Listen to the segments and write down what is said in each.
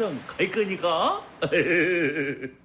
화성 갈 거니까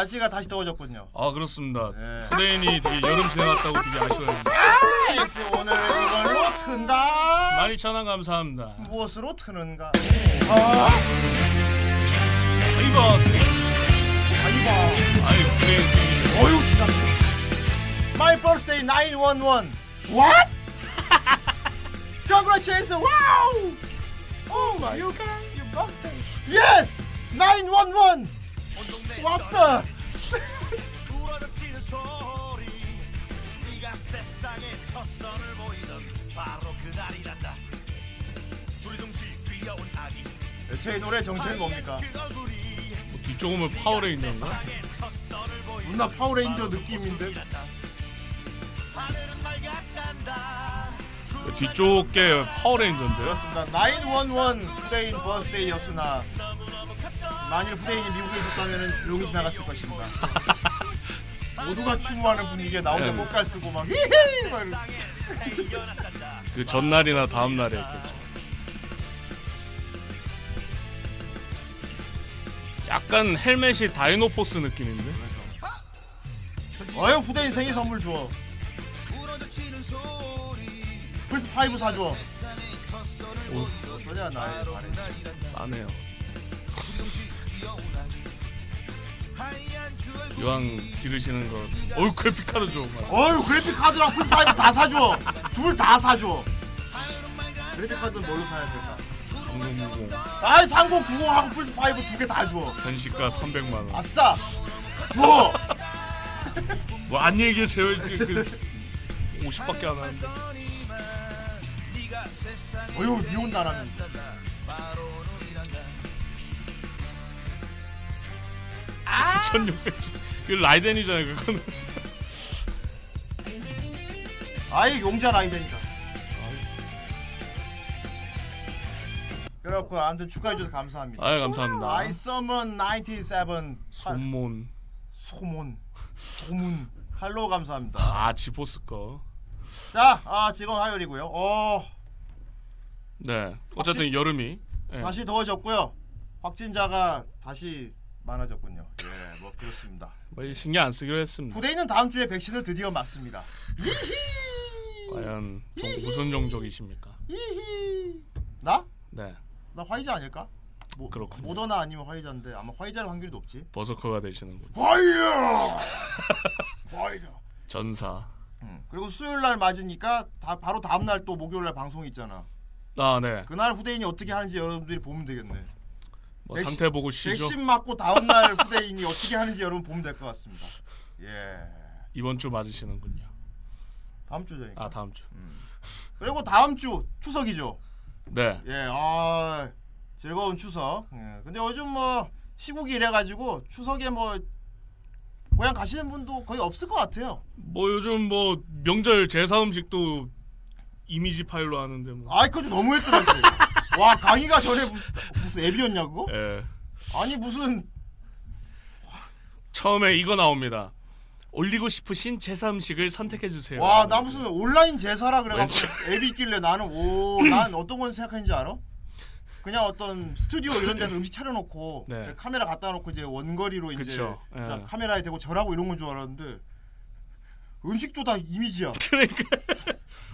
날씨가 다시 더워졌군요. 아 그렇습니다. 네. 후대인이 되게 여름 지나갔다고 되게 아쉬워했는데 에이스 오늘 이걸로 튼다. 12,000원 감사합니다. 무엇으로 트는가? 이거 아니 봐. 아이 후대인 생일 어휴 지났어. My birthday 911. What? Congratulations! Wow! Oh my you can your birthday. Yes! 911. What the? 울어젖히는 소리 네가 세상에 첫 선을 보이던 바로 그날이란다 둘이 동시 귀여운 아기 제 노래 정체는 뭡니까? 그뭐 뒤쪽은 파워레인저인가? 누나 파워레인저 느낌인데. 뒤쪽 게 파워레인저인데요. 그렇습니다. 911 후대인 birthday였으나 만일 후대인이 미국에 있었다면 조용히 지나갔을 것입니다. 모두가 추모하는 분위기에 나 혼자 음. 꼬깔 쓰고 막 히히 막 이러고. 그 전날이나 다음 날에 했겠죠. 약간 헬멧이 다이노포스 느낌인데? 어휴 후대인 생일 선물 줘. 플스 5 사줘. 오, 어떠냐 나의 바람. 싸네요. 그 이왕 지르시는 거. 어우 그래픽 카드 좀. 어휴 그래픽 카드랑 플스 5다 사줘. 둘 다 사줘. 그래픽 카드는 뭘로 사야 될까? 3060 아이 3090하고 플스 5두 개 다 줘. 현시가 300만 원. 아싸. 줘. 뭐 안녕히 계세요. 그 50밖에 안 하는데. 어휴 니 온다라는. 1600. 그 라이덴이잖아요. 그거는. 아이 용자 라이덴이다. 그렇고 아무튼 축하해 주셔서 감사합니다. 아유 감사합니다. I summon 97 손몬. 소문 소문 할로 감사합니다. 아 지포스 거. 자, 아 지금 화요일이고요. 어 네. 어쨌든 여름이. 네. 다시 더워졌고요. 확진자가 다시 많아졌군요. 예, 뭐 그렇습니다. 뭐 신경 안 쓰기로 했습니다. 부대인은 다음 주에 백신을 드디어 맞습니다. 과연 좀 무슨 종족이십니까? 히히. 나? 네. 나 화이자 아닐까? 뭐, 그렇군요. 모더나 아니면 화이자인데 아마 화이자일 확률이 높지. 버서커가 되시는군. 화이자. 화이자. 전사. 응. 그리고 수요일 날 맞으니까 다 바로 다음 날 또 목요일 날 방송 있잖아. 아 네. 그날 후대인이 어떻게 하는지 여러분들이 보면 되겠네. 뭐 백신- 상태 보고 쉬죠. 백신 맞고 다음 날 후대인이 어떻게 하는지 여러분 보면 될 것 같습니다. 예. 이번 주 맞으시는군요. 다음 주저니까. 아 다음 주. 그리고 다음 주 추석이죠. 네. 예. 아 즐거운 추석. 예. 근데 요즘 뭐 시국이 이래가지고 추석에 뭐 고향 가시는 분도 거의 없을 것 같아요. 뭐 요즘 뭐 명절 제사 음식도 이미지 파일로 하는데 뭐. 아이 그거 좀 너무했더라고요. 와 강의가 전에 무슨, 무슨 앱이었냐고? 예. 아니 무슨 처음에 이거 나옵니다. 올리고 싶으신 제사 음식을 선택해 주세요. 와 나 무슨 온라인 제사라 그래가지고 앱이 있길래 나는 오난 어떤 건 생각했는지 알아? 그냥 어떤 스튜디오 이런 데서 음식 차려놓고 네. 카메라 갖다 놓고 이제 원거리로 이제. 자, 예. 카메라에 대고 절하고 이런 건 줄 알았는데 음식도 다 이미지야. 그러니까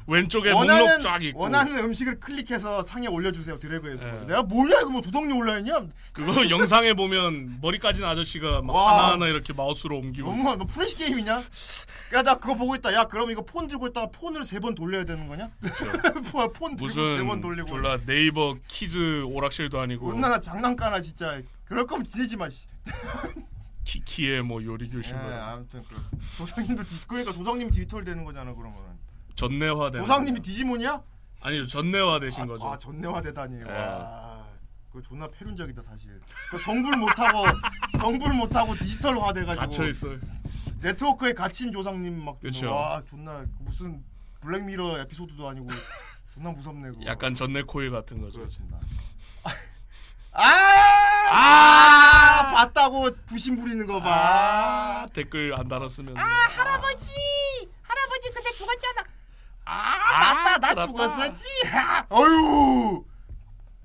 왼쪽에 원하는 목록 쫙 있고 원하는 음식을 클릭해서 상에 올려주세요 드래그해서. 예. 내가 뭐야 이거 뭐 두덩이 올라있냐? 그거 영상에 보면 머리 까진 아저씨가. 하나하나 이렇게 마우스로 옮기고. 너무 뭐 플래시 게임이냐? 야 나 그거 보고 있다. 야 그럼 이거 폰 들고 있다가 폰을 세 번 돌려야 되는 거냐? 뭐야 폰 들고 세 번 돌리고. 졸라 네이버 키즈 오락실도 아니고 얼마나 장난까나 진짜. 그럴 거면 지내지 마. 씨. 키키의 뭐 요리 예, 교실 뭐 아무튼 그 조상님도 뒤, 그러니까 조상님 디지털 되는 거잖아 그러면. 전뇌화 되는 조상님이. 디지몬이야? 아니요 전내화 되신 아, 거죠. 아 전내화 되다니. 예. 와. 그 존나 패륜적이다 사실. 그 성불 못하고 성불 못하고 디지털화 돼가지고 갇혀 있어요. 네트워크에 갇힌 조상님 막. 그쵸. 와 존나 그 무슨 블랙미러 에피소드도 아니고 존나 무섭네 그거. 약간 전내 코일 같은 거죠. 그렇습니다. 아! 아! 봤다고 부심 부리는 거 봐. 아, 댓글 안 달았으면 할아버지! 할아버지 근데 죽었잖아. 아, 맞다. 나 그렇다. 죽었었지. 아, 어휴.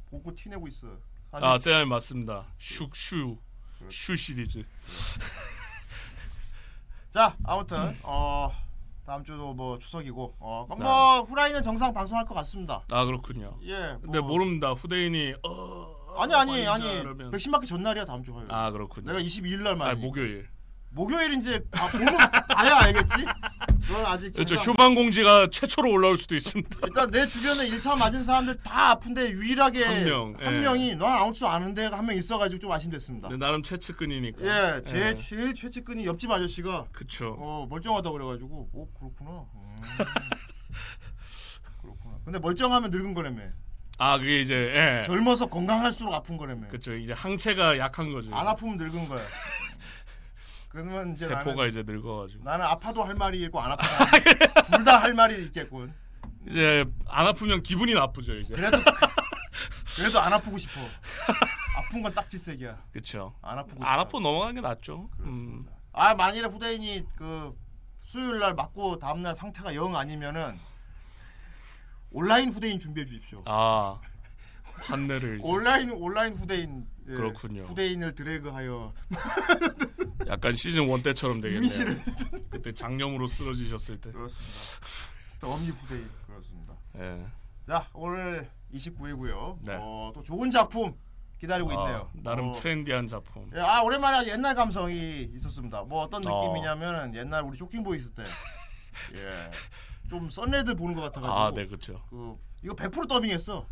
곳곳 티내고 있어. 사실 아 세아님 맞습니다. 슉슈 슈 시리즈. 자 아무튼 어 다음 주도 뭐 추석이고 어 그럼 네. 뭐 후라이는 정상 방송할 것 같습니다. 아 그렇군요. 예. 근데 뭐- 모릅니다. 후대인이 어 아니 아니 많이 아니 백신 맞기 전날이야 다음 주 화요일. 아 그렇군요. 내가 22일 날아 말이. 목요일. 목요일 이제 아, 보면 봐야 알겠지. 그건 아직 그렇죠. 휴방 공지가 최초로 올라올 수도 있습니다. 일단 내 주변에 1차 맞은 사람들 다 아픈데 유일하게 한 명, 한 예. 명이 넌 아무 줄 아는데 한 명 있어가지고 좀 아쉽됐습니다. 근데 나름 최측근이니까. 예, 제 예. 제일 최측근이 옆집 아저씨가 그쵸. 어 멀쩡하다 그래가지고 오 그렇구나. 음. 그렇구나. 근데 멀쩡하면 늙은 거라며. 아 그게 이제 예. 젊어서 건강할수록 아픈 거라며. 그쵸. 이제 항체가 약한 거죠. 안 아프면 늙은 거야. 그러면 이제 세포가 이제 늙어가지고. 나는 아파도 할 말이 있고 안 아파도 둘다 할 말이 있겠군. 이제 안 아프면 기분이 나쁘죠 이제. 그래도 그래도 안 아프고 싶어. 아픈 건 딱지색이야. 그쵸. 안 아프고 안. 아프고 넘어가는 게 낫죠. 음. 그렇습니다. 아 만일에 후대인이 그 수요일 날 맞고 다음 날 상태가 영 아니면은 온라인 후대인 준비해 주십시오. 아 이제 온라인 온라인 후대인 예, 그렇군요. 후대인을 드래그하여 약간 시즌 1 때처럼 되겠네요. 이미지를 그때 장염으로 쓰러지셨을 때. 그렇습니다. 더미 후대인 그렇습니다. 예. 자 오늘 29회고요. 네. 어, 또 좋은 작품 기다리고 아, 있네요. 나름 어, 트렌디한 작품. 예, 아 오랜만에 옛날 감성이 있었습니다. 뭐 어떤 어. 느낌이냐면은 옛날 우리 쇼킹 보이 있을 때, 예, 좀 썬레드 보는 것 같아가지고. 아, 네, 그렇죠. 그 이거 100% 더빙했어.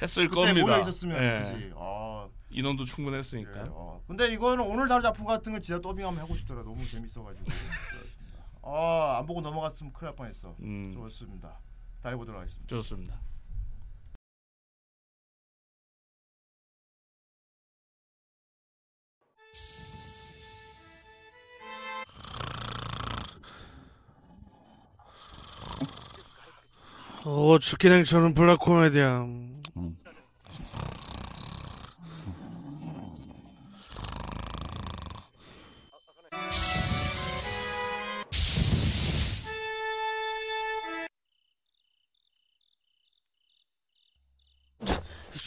했을 그때 겁니다. 모여 있었으면 예. 그지. 아, 인원도 예, 충분했으니까. 어. 근데 이거는 오늘 다룬 작품 같은 건 진짜 더빙하면 하고 싶더라. 너무 재밌어가지고. 아, 안 보고 넘어갔으면 큰일 날 뻔했어. 음, 좋습니다. 다녀보도록 하겠습니다. 좋습니다. 오, 주키냉처럼 블랙 코미디야.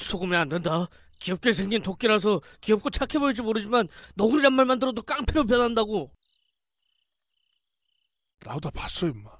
속으면 안 된다. 귀엽게 생긴 도끼라서 귀엽고 착해 보일지 모르지만 너구리란 말만 들어도 깡패로 변한다고. 나도 다 봤어 임마.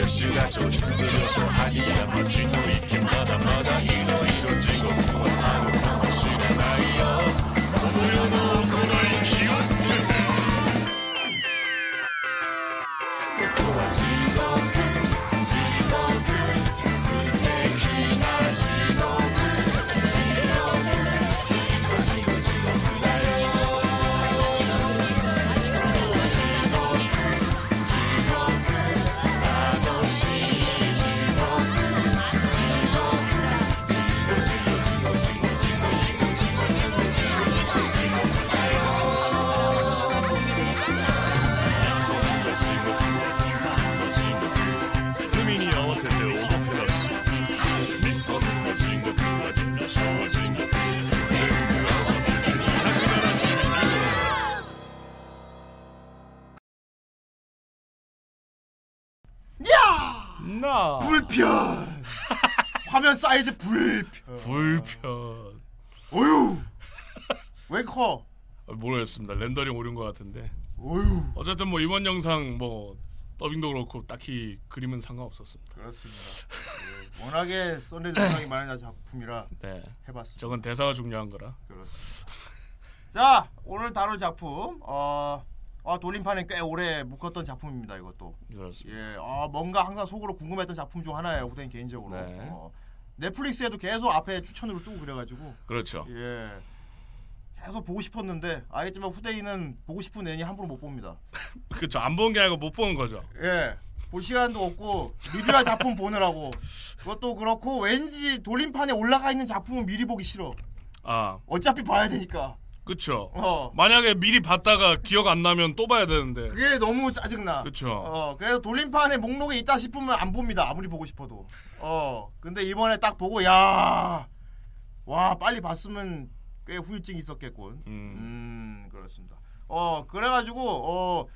翌週が正直する勝敗や無の意見まだまだいろいろ地獄はあるかもしれないよこの世の行い 나 불편. 화면 사이즈 불편. 불편. 어휴. 왜 커? 아, 모르겠습니다. 렌더링 오른 것 같은데. 어휴. 어쨌든 뭐 이번 영상 뭐 더빙도 그렇고 딱히 그림은 상관없었습니다. 그렇습니다. 예, 워낙에 썬레드 생각이 많은 작품이라 네. 해봤습니다. 저건 대사가 중요한 거라. 그렇습니다. 자 오늘 다룰 작품 어, 어, 돌림판에 꽤 오래 묵었던 작품입니다. 이것도 그렇습니다. 예, 어, 뭔가 항상 속으로 궁금했던 작품 중 하나예요. 후대인 개인적으로 네. 어, 넷플릭스에도 계속 앞에 추천으로 뜨고 그래가지고 그렇죠. 예. 계속 보고 싶었는데 알겠지만 후대인은 보고 싶은 애니 함부로 못 봅니다. 그렇죠. 안 본 게 아니고 못본 거죠. 예. 볼 시간도 없고 리뷰한 작품 보느라고 그것도 그렇고 왠지 돌림판에 올라가 있는 작품은 미리 보기 싫어. 아, 어차피 봐야 되니까. 그쵸. 어. 만약에 미리 봤다가 기억 안 나면 또 봐야 되는데. 그게 너무 짜증나. 그쵸. 어, 그래서 돌림판에 목록에 있다 싶으면 안 봅니다. 아무리 보고 싶어도. 어, 근데 이번에 딱 보고, 야, 와, 빨리 봤으면 꽤 후유증이 있었겠군. 음. 음, 그렇습니다. 어, 그래가지고, 어,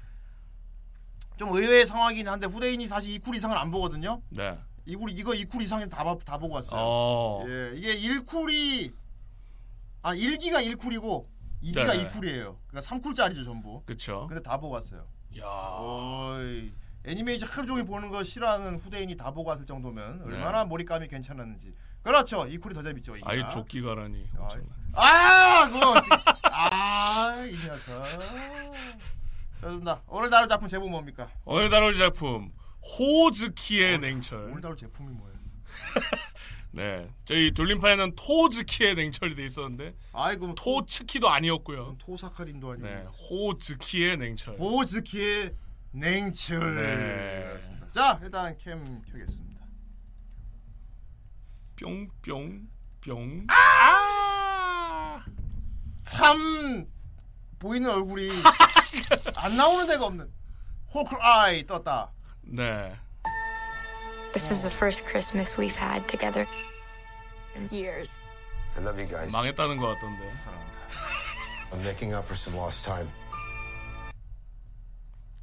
좀 의외의 상황이긴 한데, 후대인이 사실 이쿨 이상을 안 보거든요? 네. 이쿨, 이거 이쿨 이상은 다, 봐- 다 보고 왔어요. 어. 예, 이게 1쿨이, 아, 1기가 1쿨이고, 2기가 네네. 2쿨이에요. 그러니까 3쿨짜리죠, 전부. 그쵸. 근데 다 보고 왔어요. 야. 어이, 애니메이션 하루 종일 보는 거 싫어하는 후대인이 다 보고 왔을 정도면 네. 얼마나 몰입감이 괜찮았는지. 그렇죠. 이 쿨이 더 재밌죠. 아예 조끼가라니. 아, 그거 아, 이 녀석. 좋습니다. 오늘 다룰 작품 제목 뭡니까? 오늘 다룰 작품 호즈키의 냉철. 오늘 다룰 제품이 뭐예요? 네. 저희 돌림판에는 토즈키의 냉철이 돼 있었는데 아이고 뭐 토츠키도 아니었고요. 토사카린도 아니고 네. 호즈키의 냉철. 호즈키의 냉철. 네. 자, 일단 캠 켜겠습니다. 뿅 뿅 뿅. 아! 참 보이는 얼굴이 안 나오는 데가 없는 호크 아이 떴다. 네. This is the first Christmas we've had together in years. I love you guys. 망했다는 것 같던데. I'm making up for some lost time.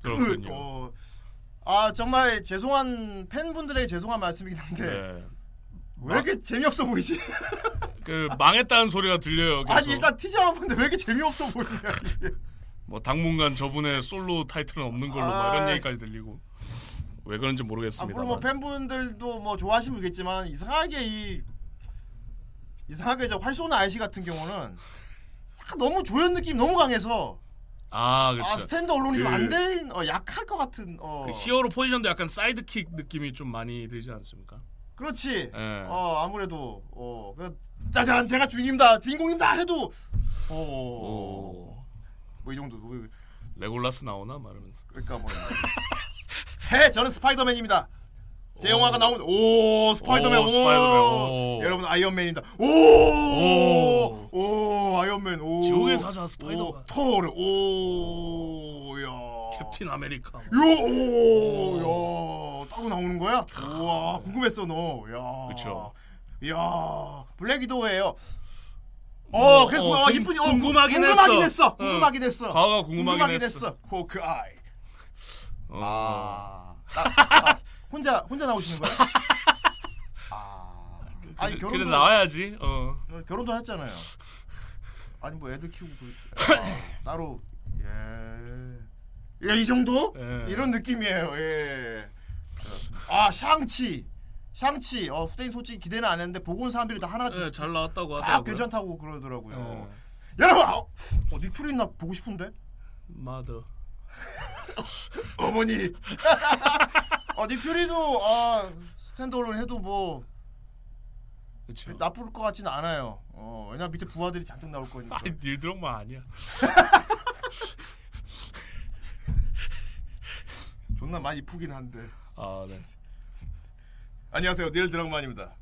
그렇군요. 어, 아 정말 죄송한 팬분들에게 죄송한 말씀이긴 한데 네. 왜 이렇게 재미없어 보이지? 그 망했다는 소리가 들려요. 계속. 아니 일단 티저만 보는데 왜 이렇게 재미없어 보이냐 이게. 뭐 당분간 저분의 솔로 타이틀은 없는 걸로 막 이런. 얘기까지 들리고 왜 그런지 아, 모르겠습니다. 물론 뭐 팬분들도 뭐 좋아하시면 모르겠지만 이상하게 이 이상하게 저 활쏘는 아저씨 같은 경우는 약간 너무 조연 느낌 이 너무 강해서 아, 그렇죠. 아 stand alone이 그- 안될 어, 약할 것 같은 어 그 히어로 포지션도 약간 sidekick 느낌이 좀 많이 들지 않습니까? 그렇지 예. 어 아무래도 어 그, 짜잔 제가 주인입니다 주인공입니다 해도 오. 어뭐 이 정도 뭐, 레골라스 나오나? 말하면서. 그러니까 뭐 해! 저는 스파이더맨입니다. 제 영화가 나오면 오 스파이더맨 오, 오, 스파이더맨, 오. 여러분 아이언맨입니다. 오. 오 오 아이언맨 오. 지옥의 사자 스파이더맨. 오, 토르 오야. 캡틴 아메리카. 요오야. 따로 나오는 거야? 우와 궁금했어 너야. 그쵸. 야 블랙이도예요 어, 그래, 어, 어, 궁- 이쁜이, 어, 궁금하긴 궁금하긴 했어. 했어. 어. 궁금하긴 했어. 과거가 궁금하긴 했어. 호크 아이. 어. 혼자 혼자 나오시는 거예요? 아. 아니 그래, 결혼도 그래 나와야지. 어. 결혼도 했잖아요. 아니 뭐 애들 키우고 그, 아, 따로 예. 예, 이 정도? 예. 이런 느낌이에요. 예. 아, 샹치. 샹치. 어, 후대인 솔직히 기대는 안 했는데 보고 온 사람들이 다 하나씩 네, 잘 나왔다고 다 하더라고요. 괜찮다고 그러더라고요. 어. 여러분, 어, 어 닉프린 나 보고 싶은데? 마더. 어머니. 어, 닉퓨리도 아, 스탠드얼론 해도 뭐 그렇죠. 나쁠 것 같지는 않아요. 어, 왜냐 면 밑에 부하들이 잔뜩 나올 거니까. 아니 닐드럭만 아니야. 존나 많이 이쁘긴 한데. 아 네. 안녕하세요, 닐 드럭만입니다.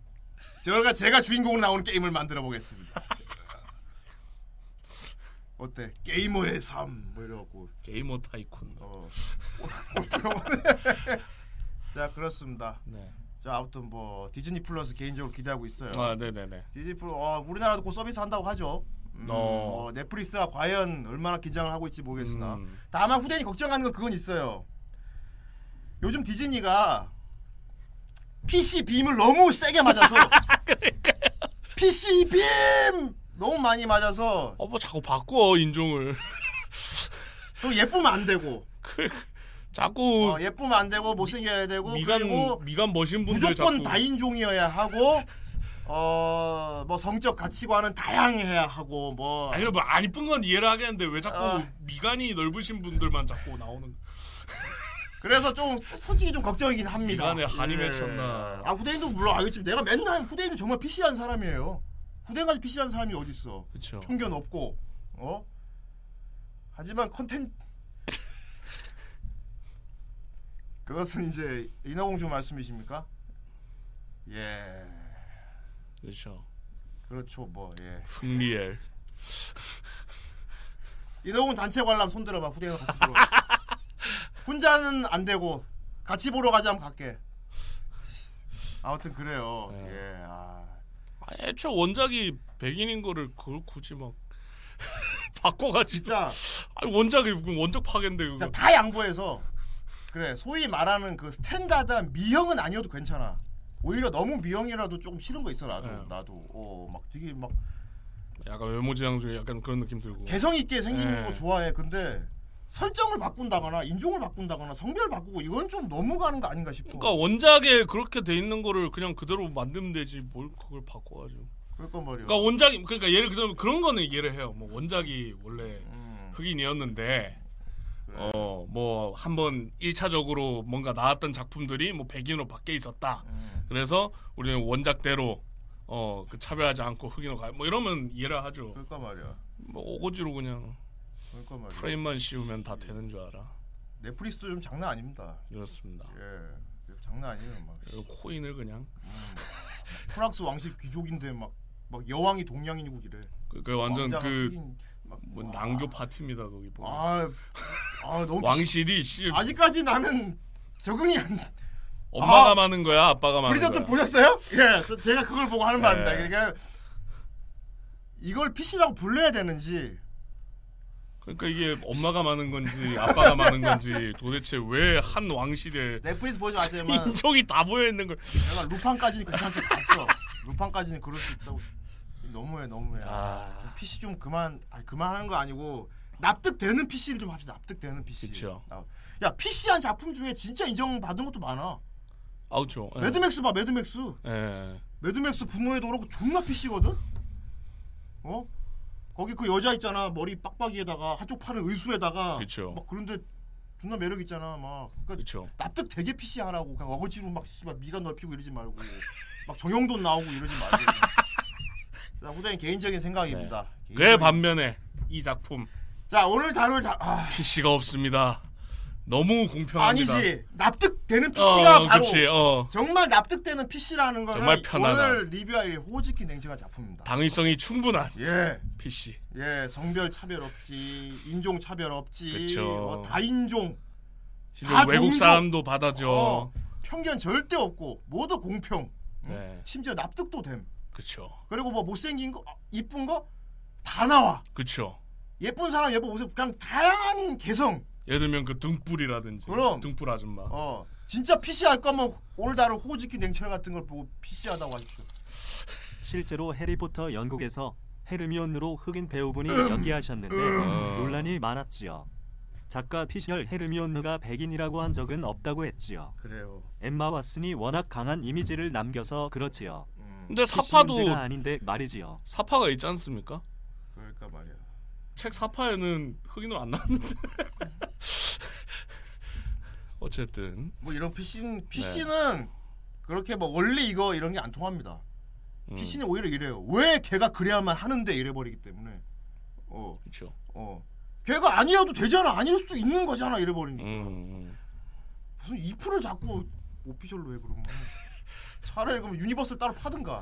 제가 제가 주인공으로 나오는 게임을 만들어 보겠습니다. 어때? 게이머의 삶, 뭐 이러고. 게이머 tycoon. 어. 자, 그렇습니다. 네. 자, 아무튼 뭐 디즈니 플러스 개인적으로 기대하고 있어요. 아 네네네. 디즈니 플러스 어, 우리나라도 곧 서비스 한다고 하죠. 음, 어. 어, 넷플릭스가 과연 얼마나 긴장을 하고 있지 모르겠으나 음. 다만 후대인이 걱정하는 건 그건 있어요. 요즘 디즈니가 PC 빔을 너무 세게 맞아서. PC 빔 너무 많이 맞아서. 어 뭐 자꾸 바꿔 인종을. 또 예쁘면 안 되고. 자꾸 어, 예쁘면 안 되고 못생겨야 되고 미간 그리고 미간 멋인 분들 무조건 자꾸. 다인종이어야 하고 어 뭐 성적 가치관은 다양해야 하고 뭐. 아니 뭐안 이쁜 건 이해를 하겠는데 왜 자꾸 어. 미간이 넓으신 분들만 자꾸 나오는 그래서 좀 솔직히 좀 걱정이긴 합니다. 미간에 한이 맺혔나. 아 후대인도 물론 알겠지만 내가 맨날 후대인은 정말 PC한 사람이에요. 후대인까지 PC한 사람이 어디 있어? 그렇죠. 편견 없고 어? 하지만 컨텐 그것은 이제 인어공주 말씀이십니까? 예. 그렇죠. 그렇죠. 뭐 예. 흥리엘. 인어공 단체 관람 손 들어봐. 후대가 같이 보러. 혼자는 안 되고 같이 보러 가자면 갈게. 아무튼 그래요. 네. 예. 아. 아, 애초에 원작이 백인인 거를 그걸 굳이 막 바꿔가지고 진짜 아니 원작이 원작 파괴인데 그거. 다 양보해서 그래 소위 말하는 그 스탠다드한 미형은 아니어도 괜찮아. 오히려 너무 미형이라도 조금 싫은 거 있어 나도 네. 나도 어막 되게 막 약간 외모지향 중에 약간 그런 느낌 들고. 개성 있게 생긴 네. 거 좋아해. 근데 설정을 바꾼다거나 인종을 바꾼다거나 성별 바꾸고 이건 좀 너무 가는 거 아닌가 싶어. 그러니까 원작에 그렇게 돼 있는 거를 그냥 그대로 만들면 되지 뭘 그걸 바꿔가지고. 그럴 건 말이야. 그러니까 원작이 그러니까 예를 들면 그런 거는 이해를 해요. 뭐 원작이 원래 음, 흑인이었는데 어뭐 한번 1차적으로 뭔가 나왔던 작품들이 뭐 백인으로 바뀌어 있었다. 음. 그래서 우리는 원작대로 어그 차별하지 않고 흑인으로 가. 뭐 이러면 이해를 하죠. 그럴까 말이야. 뭐 오고지로 그냥 그럴까 말이야. 프레임만 씌우면 다 되는 줄 알아. 넷플릭스도 좀 장난 아닙니다. 그렇습니다. 예, 장난 아니에요. 막 그리고 코인을 그냥 프랑스 왕실 귀족인데 막, 막 여왕이 동양인이고 이래. 그, 그 완전 그 뭐 낭교 파티입니다 거기 보면. 아, 아 너무 왕실이 씨 아직까지 나는 적응이 안. 엄마가 아, 많은 거야 아빠가 많은 거야. 보셨어요? 예, 저- 제가 그걸 보고 하는 네. 말입니다. 그러니까 이걸 PC라고 불러야 되는지 그러니까 이게 엄마가 많은 건지 아빠가 많은 건지 도대체 왜 한 왕실에 넷플릭스 보지 마지만 인종이 다 모여 있는 걸 내가 루팡까지는 괜찮게 봤어. 루팡까지는 그럴 수 있다고. 너무해, 너무해. 아, 좀 PC 좀 그만, 아니 그만하는 거 아니고 납득되는 PC를 좀 합시다. 납득되는 PC. 그쵸. 아, 야 PC한 작품 중에 진짜 인정받은 것도 많아. 아우죠. 예. 매드맥스 봐, 매드맥스. 예. 매드맥스 분노의 도로 존나 PC거든. 어? 거기 그 여자 있잖아. 머리 빡빡이에다가 한쪽 팔은 의수에다가 그쵸. 막 그런데 존나 매력 있잖아 막. 그러니까. 납득 되게 PC 하라고. 그냥 어거지로 막 씨발 미간 넓히고 이러지 말고. 막 정형돈 나오고 이러지 말고. 자 후대인 개인적인 생각입니다. 그 개인적인- 반면에 이 작품. 자 오늘 다룰 자 아, PC가 없습니다. 너무 공평합니다. 아니지 납득되는 PC가 어, 바로 그치. 어. 정말 납득되는 PC라는 거는 정말 편하다. 오늘 리뷰할 호지키 냉채가 작품입니다 당위성이 충분한 예 PC. 예, 성별 차별 없지, 인종 차별 없지, 그쵸. 뭐 다인종, 다 외국 종족. 사람도 받아줘. 어, 편견 절대 없고 모두 공평. 응? 네. 심지어 납득도 됨. 그쵸. 그리고 뭐 못생긴 거, 아, 이쁜 거 다 나와. 그쵸. 예쁜 사람 예쁜 모습 그냥 다양한 개성. 예를 들면 그 등불이라든지 그럼. 등불 아줌마. 어, 진짜 PC 할 거면 오늘 다룰 호지키 냉철 같은 걸 보고 PC 하다고 하십시오. 실제로 해리포터 연극에서 헤르미온으로 흑인 배우분이 음. 연기하셨는데 음. 논란이 많았지요. 작가 피셜 헤르미온느가 백인이라고 한 적은 없다고 했지요. 그래요. 엠마 왓슨이 워낙 강한 이미지를 남겨서 그렇지요. 음, 근데 사파도 아닌데 말이지요. 사파가 있지 않습니까? 그러니까 말이야. 책 사파에는 흑인으로 안 나왔는데. 어쨌든 뭐 이런 PC는 PC는 그렇게 뭐 원래 이거 이런 게 안 통합니다. 음, PC는 오히려 이래요. 왜 걔가 그래야만 하는데 이래 버리기 때문에. 어, 그렇죠. 어. 걔가 아니어도 되잖아. 아닐 수도 있는 거잖아. 이래 버리니까. 음, 음. 무슨 if를 자꾸 official로 해 그러면. 차라리 그럼 universe를 따로 파든가.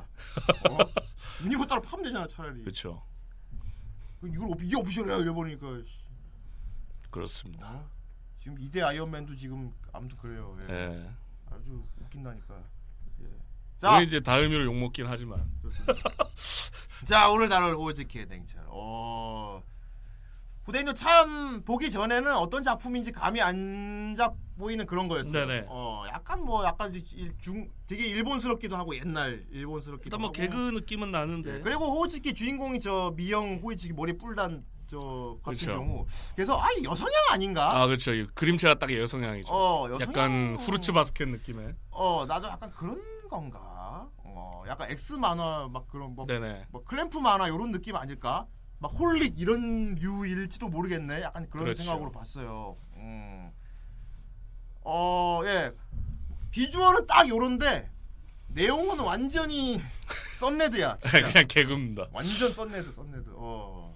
어? universe 따로 파면 되잖아. 차라리. 그렇죠. 이걸 이게 official이야 이래버리니까. 그렇습니다. 어? 지금 이대 아이언맨도 지금 아무튼 그래요. 예. 예. 아주 웃긴다니까. 예. 자, 자, 이제 의미로 욕 먹긴 하지만. 자 오늘 다룰 호오즈키 냉철. 어 후대인도 참 보기 전에는 어떤 작품인지 감이 안 잡 보이는 그런 거였어요. 네네. 어 약간 뭐 약간 일- 중 되게 일본스럽기도 하고 옛날 일본스럽기도 일단 뭐 하고. 개그 느낌은 나는데 예, 그리고 호지키 주인공이 저 미영 호이치키 머리 뿔단 저 같은 그렇죠. 경우 그래서 아 여성향 아닌가? 아 그렇죠. 이 그림체가 딱 여성향이죠. 어 여성향 약간 후르츠 바스켓 느낌의. 어 나도 약간 그런 건가? 어 약간 X 만화 막 그런 뭐 네네. 뭐 클램프 만화 이런 느낌 아닐까? 막 홀릭 이런 류일지도 모르겠네. 약간 그런 그렇죠. 생각으로 봤어요. 음. 어, 예. 비주얼은 딱 요런데 내용은 완전히 썬레드야. 그냥 개그입니다. 완전 썬레드, 썬레드. 어.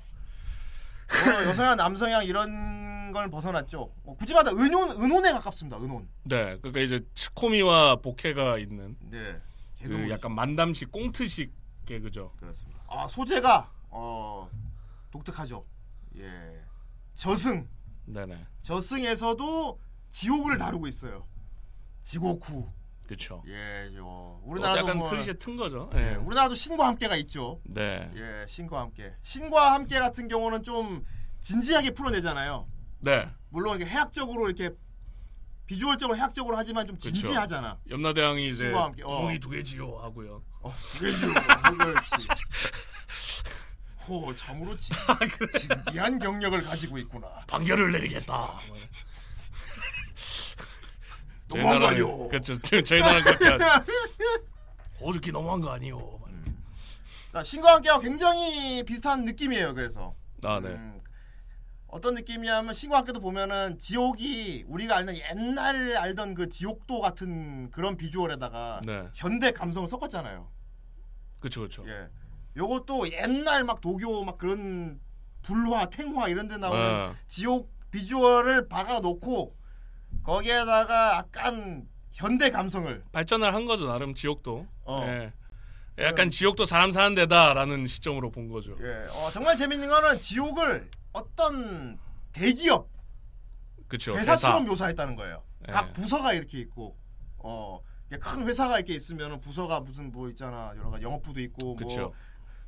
어, 여성향, 남성향 이런 걸 벗어났죠. 어, 굳이 말하면 은혼 은혼에 가깝습니다. 은혼. 네, 그러니까 이제 치코미와 복해가 있는 네. 그. 약간 만담식 꽁트식 개그죠. 그렇습니다. 아 소재가 어 독특하죠. 예. 저승 네네, 저승에서도 지옥을 다루고 있어요. 지고쿠. 그렇죠. 예, 저 어, 우리나라도 약간 뭐, 클리셰 튼 거죠. 예, 예. 우리나라도 신과 함께가 있죠. 네, 예, 신과 함께. 신과 함께 같은 경우는 좀 진지하게 풀어내잖아요. 네. 물론 이렇게 해학적으로 이렇게 비주얼적으로 해학적으로 하지만 좀. 진지하잖아. 염라대왕이 이제 함께, 어. 두 개지요 하고요. 어, 그래요. 그렇지. 호, 참으로 진, 진지한 경력을 가지고 있구나. 판결을 내리겠다. 너무한 거 아니오. 그렇죠. 저희 나라는 그렇게 이렇게 너무한 거 아니요. 자, 신과 함께와 굉장히 비슷한 느낌이에요. 그래서 아, 네. 음, 어떤 느낌이냐면 신과 함께도 보면은 지옥이 우리가 알는 옛날 알던 그 지옥도 같은 그런 비주얼에다가 네. 현대 감성을 섞었잖아요. 그렇죠, 그렇죠. 예. 요것도 옛날 막 도교 막 그런 불화, 탱화 이런 데 나오는 네. 지옥 비주얼을 박아 놓고 거기에다가 약간 현대 감성을 발전을 한 거죠 나름 지옥도. 어. 예. 약간 지옥도 사람 사는 데다라는 시점으로 본 거죠. 예. 어, 정말 재밌는 거는 지옥을 어떤 대기업 그렇죠. 회사처럼 묘사했다는 거예요. 예. 각 부서가 이렇게 있고 어. 큰 회사가 이렇게 있으면 부서가 무슨 뭐 있잖아 여러 가지 영업부도 있고 그쵸. 뭐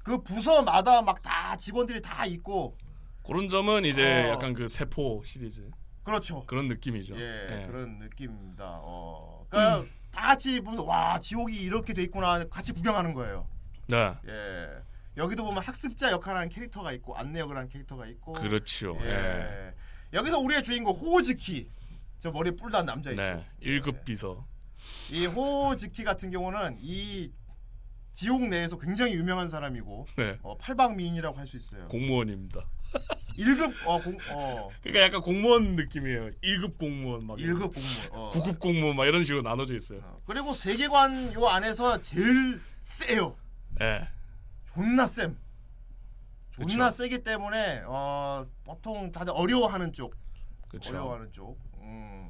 그 부서마다 막 다 직원들이 다 있고 그런 점은 이제 어. 약간 그 세포 시리즈 그렇죠. 그런 느낌이죠. 예, 예. 그런 느낌입니다. 어, 그러니까 다 같이 보면서 와 지옥이 이렇게 돼 있구나 같이 구경하는 거예요. 네. 예. 여기도 보면 학습자 역할하는 캐릭터가 있고 안내 역을 하는 캐릭터가 있고. 그렇죠. 예. 예. 여기서 우리의 주인공 호즈키 저 머리에 뿔난 남자 있죠. 네. 1급 비서. 이 호즈키 같은 경우는 이 지옥 내에서 굉장히 유명한 사람이고 네. 어, 팔방미인이라고 할 수 있어요. 공무원입니다. 1급 어, 공, 어 그러니까 약간 공무원 느낌이에요. 1급 공무원 막 1급 공무원. 어. 9급 공무원 막 이런 식으로 나눠져 있어요. 어. 그리고 세계관 요 안에서 제일 세요. 예. 존나 쌤. 존나 그쵸. 세기 때문에 어, 보통 다들 어려워하는 쪽. 그렇죠. 어려워하는 쪽. 음.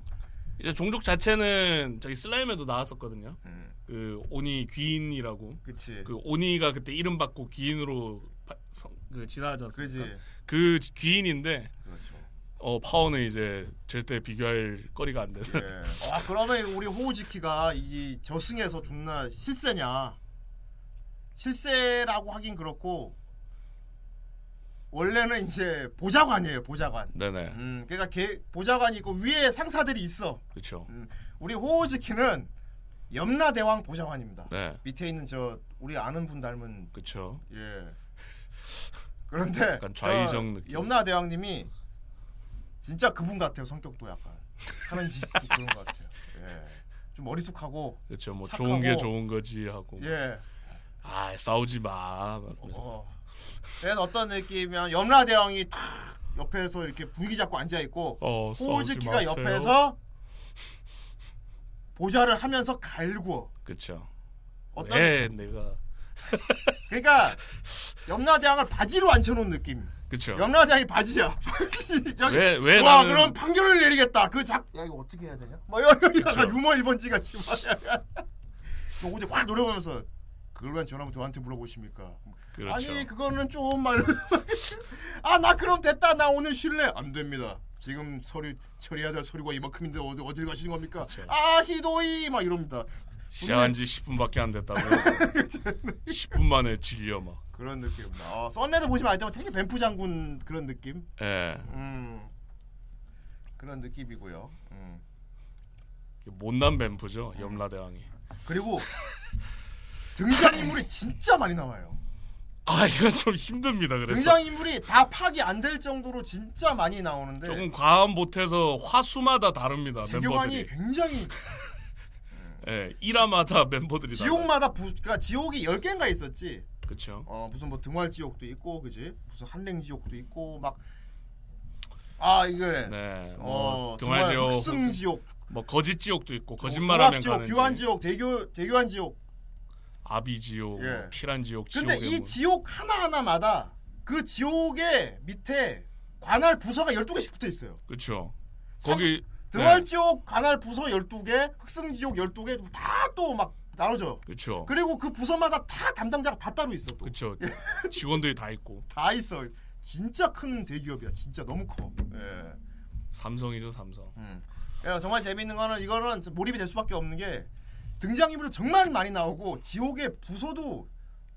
이제 종족 자체는 저기 슬라임에도 나왔었거든요. 음. 그 오니 귀인이라고. 그치. 그 오니가 그때 이름 받고 귀인으로 바- 성- 그 진화하지 않습니까? 그지. 그 귀인인데 그렇죠. 어 파워는 이제 절대 비교할 거리가 안 되는. 예. 아 그러면 우리 호우지키가 이 저승에서 존나 실세냐? 실세라고 하긴 그렇고 원래는 이제 보좌관이에요. 보좌관. 네네. 음, 그러니까 개, 보좌관이 있고 위에 상사들이 있어. 그렇죠. 음, 우리 호우지키는 염라대왕 보좌관입니다. 네. 밑에 있는 저 우리 아는 분 닮은 그렇죠. 예. 그런데 약간 좌의정 저 느낌. 염라 대왕님이 진짜 그분 같아요. 성격도 약간 하는 짓도 그런 것 같아요. 예. 좀 어리숙하고 그렇죠. 뭐 착하고. 좋은 게 좋은 거지 하고. 예. 아 싸우지 마. 어. 그래서 어떤 느낌이면 염라 대왕이 탁 옆에서 이렇게 분위기 잡고 앉아 있고 어, 호우즈키가 마세요. 옆에서 보좌를 하면서 갈구어. 그렇죠. 어떤 왜 내가 그러니까 염라 대왕을 바지로 앉혀놓은 느낌. 그렇죠. 염라 대왕이 바지야. 저기 왜- 왜 와 나는- 그럼 판결을 내리겠다. 그 작. 야 이거 어떻게 해야 되냐? 막 이런 그쵸. 약간 유머 1번지 같이 막. 너 어제 확 노려보면서 그걸 왜 전화부터 저한테 물어보십니까? 그렇죠. 아니 그거는 좀막 아나 그럼 됐다 나 오늘 쉴래 안 됩니다. 지금 서류 처리해야 될 서류가 이만큼인데 어디 어딜 가시는 겁니까? 그쵸. 아 히도이 막 이럽니다. 시작한 지 10분밖에 안 됐다고. 10분 만에 질려 막. 그런 느낌입니다. 어, 썬레드 보시면 알지만 되게 뱀프 장군 그런 느낌. 예. 음 그런 느낌이고요. 음. 못난 뱀프죠. 염라대왕이. 그리고 등장인물이 진짜 많이 나와요. 아 이건 좀 힘듭니다. 그래서 등장인물이 다 파악이 안 될 정도로 진짜 많이 나오는데 조금 과한 못해서 화수마다 다릅니다. 멤버들이. 굉장히 예, 1화마다 멤버들이 지옥마다 부, 그러니까 지옥이 10개인가 있었지. 그렇죠. 어 무슨 뭐 등활 지옥도 있고 그지? 무슨 한랭 지옥도 있고 막 아, 이거래. 네. 어, 뭐 등활 지옥, 흑승 지옥, 뭐 거짓 지옥도 있고 거짓말하면 지옥, 가는 교환 지옥, 지옥, 대교 대교환 지옥. 아비 지옥, 예. 뭐 피란 지옥, 근데 지옥의 이 문. 지옥 하나 하나마다 그 지옥의 밑에 관할 부서가 12개씩 붙어 있어요. 그렇죠. 거기 등월지옥 관할 부서 12개, 흑승지옥 12개 다 또 막 나눠져. 그렇죠. 그리고 그 부서마다 다 담당자가 다 따로 있어 또. 그렇죠. 직원들이 다 있고 다 있어. 진짜 큰 대기업이야. 진짜 너무 커. 예. 삼성이죠 삼성. 야, 정말 재밌는 거는 이거는 좀 몰입이 될 수밖에 없는 게 등장인물도 정말 많이 나오고 지옥의 부서도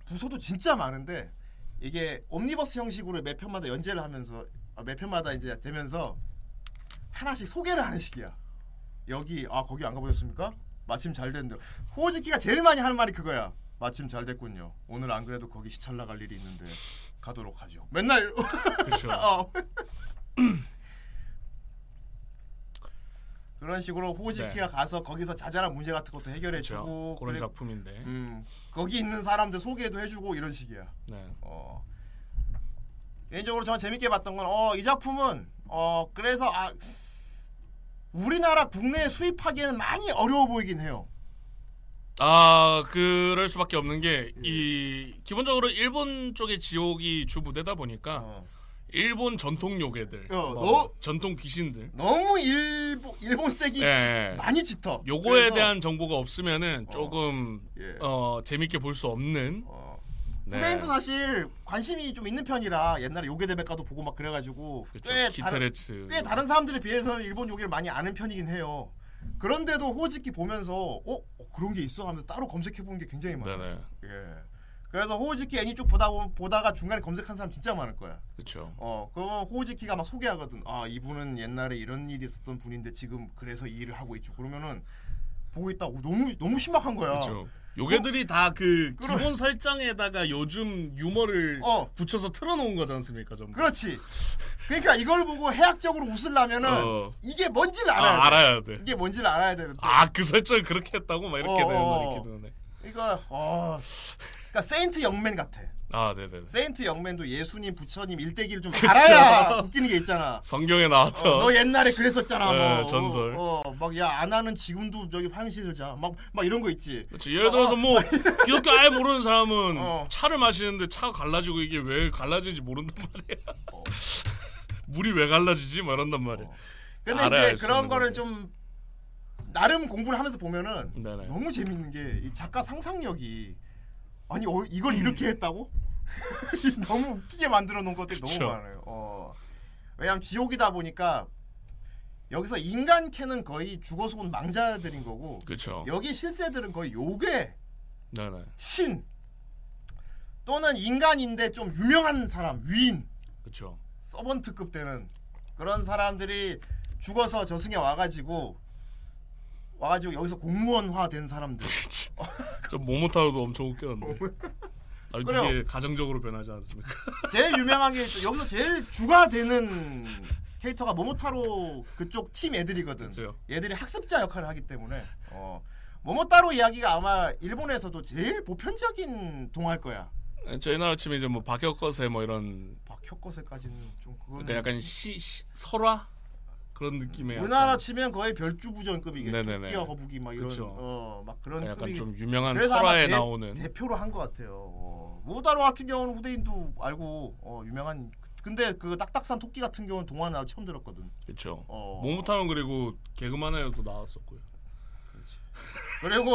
부서도 진짜 많은데 이게 옴니버스 형식으로 매 편마다 연재를 하면서 아, 매 편마다 이제 되면서 하나씩 소개를 하는 식이야. 여기 아 거기 안 가보셨습니까? 마침 잘 됐는데 호지키가 제일 많이 하는 말이 그거야. 마침 잘 됐군요. 오늘 안 그래도 거기 시찰 나갈 일이 있는데 가도록 하죠. 맨날 그렇죠. 어. 그런 식으로 호지키가 가서 거기서 자잘한 문제 같은 것도 해결해 주고 네. 그렇죠. 그런 그리고, 작품인데. 음, 거기 있는 사람들 소개도 해주고 이런 식이야. 네. 어. 개인적으로 저는 재밌게 봤던 건 어 이 작품은 어 그래서 아 우리나라 국내에 수입하기에는 많이 어려워 보이긴 해요. 아 그럴 수밖에 없는 게 예. 이 기본적으로 일본 쪽의 지옥이 주 부대다 보니까 일본 전통 요괴들, 어, 뭐 너- 전통 귀신들 너무 일본 일본 색이 네. 많이 짙어. 요거에 그래서- 대한 정보가 없으면은 조금 예. 어, 재밌게 볼 수 없는 네. 후대인도 사실 관심이 좀 있는 편이라 옛날에 요괴 대백과도 보고 막 그래가지고 그쵸, 꽤 다른. 꽤 다른 사람들에 비해서 일본 요괴를 많이 아는 편이긴 해요. 그런데도 호지키 보면서 어, 어, 그런 게 있어 하면서 따로 검색해 보는 게 굉장히 많아요. 네네. 예. 그래서 호지키 애니 쭉 보다 보- 보다가 중간에 검색한 사람 진짜 많을 거야. 그렇죠. 어, 그러면 호지키가 막 소개하거든. 아, 이분은 옛날에 이런 일이 있었던 분인데 지금 그래서 이 일을 하고 있죠. 그러면은 보고 있다. 오, 너무 너무 신박한 거야. 그렇죠. 다그 어? 그래. 기본 설정에다가 요즘 유머를 어. 붙여서 틀어놓은 거지 않습니까? 전부. 그렇지. 그러니까 이걸 보고 해학적으로 웃으려면은 어. 이게 뭔지를 아, 알아야 돼. 알아야 돼. 이게 뭔지를 알아야 되는데. 아그 설정 그렇게 했다고 막 이렇게 어, 되는 어. 거 이렇게 되는 이거 어. 그러니까 세인트 영맨 같아. 아 네네. 세인트 영맨도 예수님, 부처님 일대기를 좀. 알아야 웃기는 게 있잖아. 성경에 나왔던 어, 너 옛날에 그랬었잖아. 네, 뭐. 전설. 어, 어, 막야 아나는 지금도 저기 화장실을 자. 막 막 이런 거 있지. 그렇죠. 예를 들어서 뭐 기독교 아예 모르는 사람은 어. 차를 마시는데 차가 갈라지고 이게 왜 갈라지는지 모른단 말이야. 어. 물이 왜 갈라지지? 막 이런단 말이야. 근데 알아야 이제 그런 거를. 좀 나름 공부를 하면서 보면은 네네. 너무 재밌는 게 이 작가 상상력이 아니 어, 이걸 음. 이렇게 했다고? 너무 웃기게 만들어 놓은 것들이 그쵸. 너무 많아요. 어. 왜냐면 지옥이다 보니까 여기서 인간 캐는 거의 죽어서 온 망자들인 거고 그렇죠. 여기 실세들은 거의 요괴 네네. 신 또는 인간인데 좀 유명한 사람 위인 그렇죠. 서번트급 되는 그런 사람들이 죽어서 저승에 와가지고 와가지고 여기서 공무원화 된 사람들 저 모모타로도 엄청 웃겼는데. 아. 되게 가정적으로 변하지 않습니까? 제일 유명한 게. 여기서 제일 주가 되는 캐릭터가 모모타로 그쪽 팀 애들이거든. 그쵸. 얘들이 학습자 역할을 하기 때문에 어, 모모타로 이야기가 아마 일본에서도 제일 보편적인 동화일 거야. 저희 나라 치면 이제 뭐 박혁거세 뭐 이런 박혁거세까지는 좀 그거는 그러니까 약간 시, 시 설화 그런 느낌의 우리나라 약간, 치면 거의 별주부전급이겠죠. 토끼와 거북이 막 이런 그쵸. 어막 그런 약간 급이 좀 유명한 설화에 대- 나오는 대표로 한 것 같아요. 어, 모다로 같은 경우는 후대인도 알고 어, 유명한 근데 그 딱딱산 토끼 같은 경우는 동화 나 처음 들었거든. 그렇죠. 어. 모모타로는 그리고 개그만에도 나왔었고요. 그리고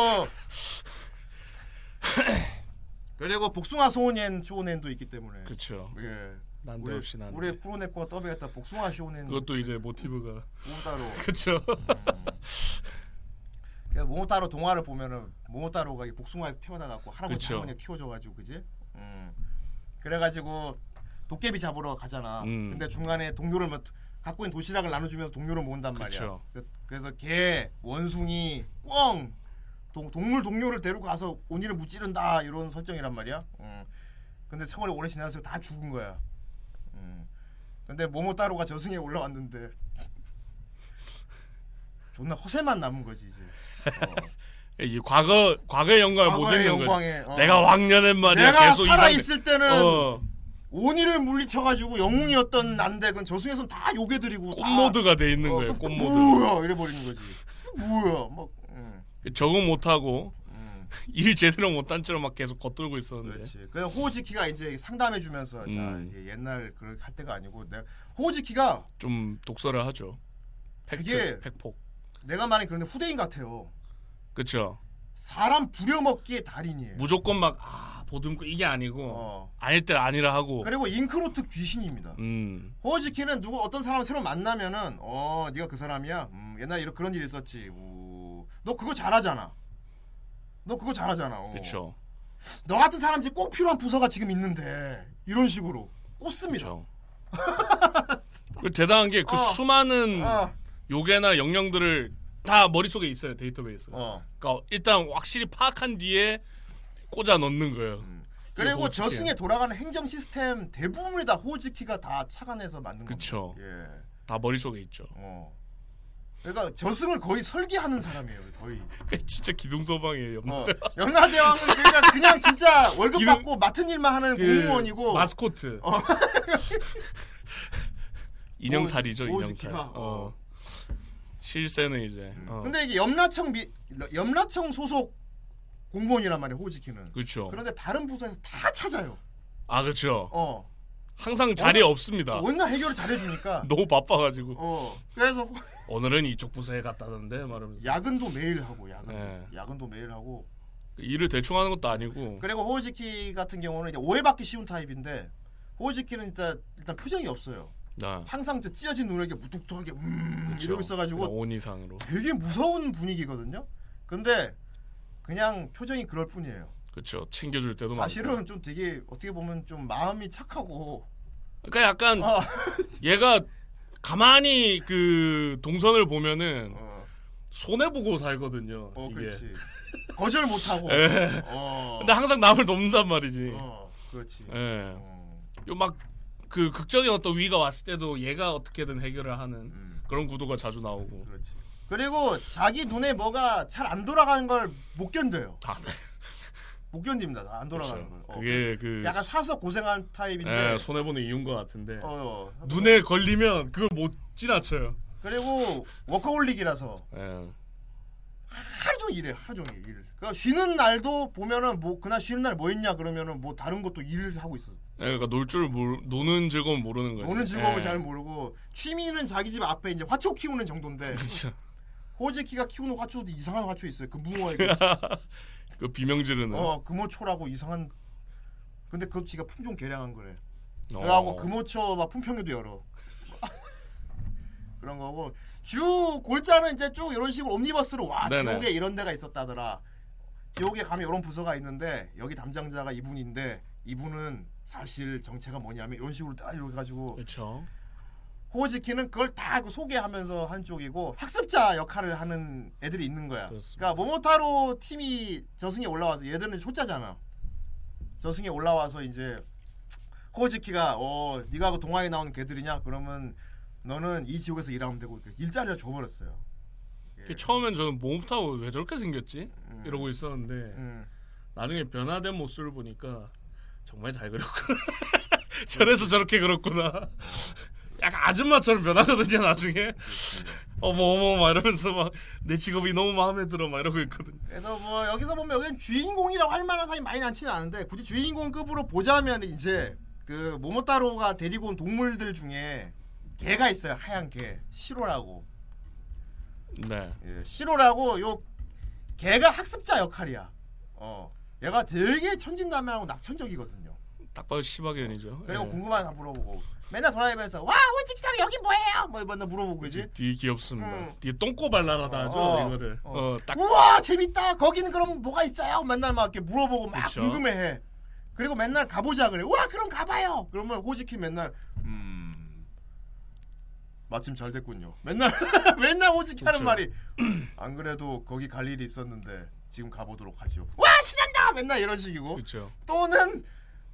그리고 복숭아 소년 쇼넨도 있기 때문에 그렇죠. 예. 난데없이 난데. 우리 프로네코가 더빙했다 복숭아 쇼넨 그것도 이제 모티브가 모모타로 그렇죠. 그러니까 모모타로 동화를 보면은 모모타로가 이 복숭아에서 태어나 갖고 할아버지 그쵸. 할머니가 키워줘 가지고 그지? 음. 그래 가지고 도깨비 잡으러 가잖아. 음. 근데 중간에 동료를 막 갖고 있는 도시락을 나눠주면서 동료를 모은단 말이야. 그쵸. 그- 그래서 개, 원숭이, 꿩 동, 동물 동료를 데리고 가서 온이를 무찌른다 이런 설정이란 말이야. 음. 근데 세월이 오래 지나서 다 죽은 거야. 음. 근데 모모타로가 저승에 올라왔는데 존나 허세만 남은 거지 이제. 이 과거 과거의 영광을 못 잊는 영광에, 거지. 어. 내가 왕년엔 말이야 내가 계속 살아 있을 때는 어, 온이를 물리쳐가지고 영웅이었던 난데 그 저승에선 다 요괴들이고 다- 꽃모드가 돼 있는 어, 거예요. 그- 꽃모드. 뭐야 이래 버리는 거지. 뭐야 막 음. 적응 못 하고 일 제대로 못한 채로 막 계속 겉돌고 있었는데. 그렇지. 그래서 호우지키가 이제 상담해주면서 자 음. 이게 옛날 그럴 할 때가 아니고 내가 호우지키가 좀 독설을 하죠. 팩트, 되게- 팩폭. 내가 말한 그런데 후대인 같아요. 그쵸. 사람 부려먹기의 달인이에요. 무조건 막, 아, 보듬고 이게 아니고, 어. 아닐 때 아니라 하고. 그리고 잉크로트 귀신입니다. 음, 호우지키는 누구 어떤 사람 새로 만나면은 어 네가 그 사람이야. 음, 옛날에 이런 그런 일 있었지. 오, 너 그거 잘하잖아. 너 그거 잘하잖아. 어. 그쵸. 너 같은 사람 이제 꼭 필요한 부서가 지금 있는데 이런 식으로 꽂습니다. 그 대단한 게그 어. 수많은 어. 요괴나 영령들을 다 머릿속에 있어요, 데이터베이스가. 어. 그러니까 일단 확실히 파악한 뒤에 꽂아 넣는 거예요. 음. 그리고. 저승에 돌아가는 행정 시스템 대부분이 다 호우지키가 다 착안해서 만든 그쵸. 겁니다. 예. 다 머릿속에 있죠. 어. 그러니까 저승을 거의 설계하는 사람이에요. 거의. 진짜 기둥소방이에요. 어. 연나대왕은 그냥, 그냥 진짜 월급 기름- 받고 맡은 일만 하는 그 공무원이고 마스코트. 어. 인형탈이죠, 오- 인형탈. 오지키가, 어. 어. 실세는 이제. 어. 근데 이게 염라청 미, 염라청 소속 공무원이란 말이에요. 호우지키는. 그렇죠. 그런데 다른 부서에서 다 찾아요. 아 그렇죠. 어. 항상 자리에 어? 없습니다. 워낙 해결을 잘해주니까. 너무 바빠가지고 어. 그래서 오늘은 이쪽 부서에 갔다던데 말하면서 야근도 매일 하고 야근. 네. 야근도 매일 하고. 일을 대충 하는 것도 아니고 그리고 호우지키 같은 경우는 이제 오해받기 쉬운 타입인데 호우지키는 진짜 일단 표정이 없어요. 나 항상 저 찢어진 눈을 이렇게 무뚝뚝하게 음 그쵸. 이러고 있어가지고 온 이상으로 되게 무서운 분위기거든요. 근데 그냥 표정이 그럴 뿐이에요. 그렇죠. 챙겨줄 때도 사실은 많고. 좀 되게 어떻게 보면 좀 마음이 착하고 그러니까 약간 어, 얘가 가만히 그 동선을 보면은 어, 손해 보고 살거든요. 어 이게. 그렇지. 거절 못 하고. 예. 어. 근데 항상 남을 돕는단 말이지. 어, 그렇지. 예. 어, 막그 극적인 어떤 위가 왔을 때도 얘가 어떻게든 해결을 하는 음, 그런 구도가 자주 나오고. 그렇지. 그리고 자기 눈에 뭐가 잘 안 돌아가는 걸 못 견뎌요. 아, 네. 못 견딥니다. 안 돌아가는 그렇죠. 걸. 어, 그게 그 약간 사서 고생한 타입인데. 예, 손해 보는 이유인 것 같은데 어, 어. 눈에 걸리면 그걸 못 지나쳐요. 그리고 워커홀릭이라서 예. 하루 종일 일해 하루 종일 일. 그러니까 쉬는 날도 보면은 뭐 그날 쉬는 날 뭐 했냐 그러면은 뭐 다른 것도 일을 하고 있어. 예, 그러니까 놀 줄 모르 노는 즐거움 모르는 거죠. 노는 즐거움을 예. 잘 모르고 취미는 자기 집 앞에 이제 화초 키우는 정도인데 그렇죠. 호지키가 키우는 화초도 이상한 화초 있어요. 금붕어에 그 비명 지르는. 어 금호초라고 이상한. 근데 그것 지가 품종 개량한 거래. 어. 그러고 금호초 막 품평회도 열어. 그런 거고 주 골자는 이제 쭉 이런 식으로 옴니버스로 와 네네. 지옥에 이런 데가 있었다더라. 지옥에 가면 이런 부서가 있는데 여기 담당자가 이분인데 이분은 사실 정체가 뭐냐면 이런 식으로 딱 이렇게 가지고 그렇죠. 호지키는 그걸 다 소개하면서 한 쪽이고 학습자 역할을 하는 애들이 있는 거야. 그렇습니다. 그러니까 모모타로 팀이 저승에 올라와서 얘들은 초짜잖아. 저승에 올라와서 이제 호지키가 어 네가 그 동화에 나오는 걔들이냐? 그러면 너는 이 지옥에서 일하면 되고 일자리를 줘버렸어요. 그 처음엔 저는 몸타고 왜 저렇게 생겼지? 음. 이러고 있었는데 음. 나중에 변화된 모습을 보니까 정말 잘 그렸구나. 저래서 저렇게 그렇구나. 약간 아줌마처럼 변하거든요 나중에. 어머 어머 막 이러면서 막 내 직업이 너무 마음에 들어 막 이러고 있거든. 그래서 뭐 여기서 보면 여기는 주인공이라고 할 만한 사람이 많이 많지는 않은데 굳이 주인공급으로 보자면 이제 그 모모타로가 데리고 온 동물들 중에 개가 있어요 하얀 개 시로라고 네. 예, 시로라고 요 개가 학습자 역할이야 어 얘가 되게 천진난만하고 낙천적이거든요 딱 봐도 시바견이죠. 그리고 예. 궁금한 거 물어보고 맨날 드라이브에서 와 호직사람 여기 뭐예요 뭐 맨날 물어보고 그지 뒤 귀엽습니다. 음. 뒤에 똥꼬발랄하다 하죠 어, 이거를. 어. 어, 딱 우와 재밌다 거기는 그럼 뭐가 있어요 맨날 막 이렇게 물어보고 막 그쵸. 궁금해해 그리고 맨날 가보자 그래 우와 그럼 가봐요 그러면 호지키 맨날 음 마침 잘 됐군요 맨날 맨날 호지키 하는 그쵸. 말이 안 그래도 거기 갈 일이 있었는데 지금 가보도록 하죠 와 신난다 맨날 이런 식이고 그렇죠. 또는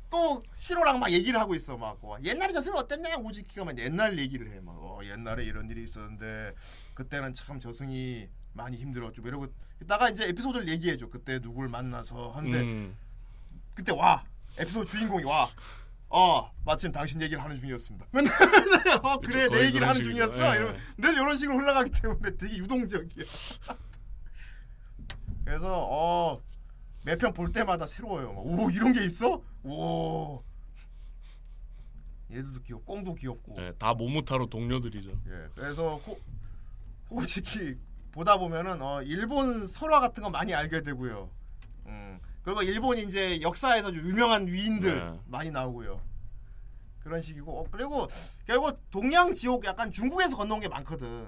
또 시로랑 막 얘기를 하고 있어 막 와, 옛날에 저승은 어땠냐 호지키가 막 옛날 얘기를 해막 어, 옛날에 이런 일이 있었는데 그때는 참 저승이 많이 힘들었죠 뭐 이러고 이따가 이제 에피소드를 얘기해줘 그때 누굴 만나서 하는데 음. 그때 와 에피소드 주인공이 와 어, 마침 당신 얘기를 하는 중이었습니다. 맨날, 어, 그래, 내 얘기를 하는 식이죠. 중이었어. 예. 이러면 늘 이런 식으로 흘러가기 때문에 되게 유동적이야. 그래서, 어, 매 편 볼 때마다 새로워요. 막, 오 이런 게 있어? 오. 얘들도 귀엽, 꽁도 귀엽고. 네, 다 모모타로 동료들이죠. 예, 그래서 호, 솔직히 보다 보면은 어, 일본 설화 같은 거 많이 알게 되고요. 음, 그리고 일본 이제 역사에서 유명한 위인들 네. 많이 나오고요. 그런 식이고 어, 그리고 결국 동양 지옥 약간 중국에서 건너온 게 많거든.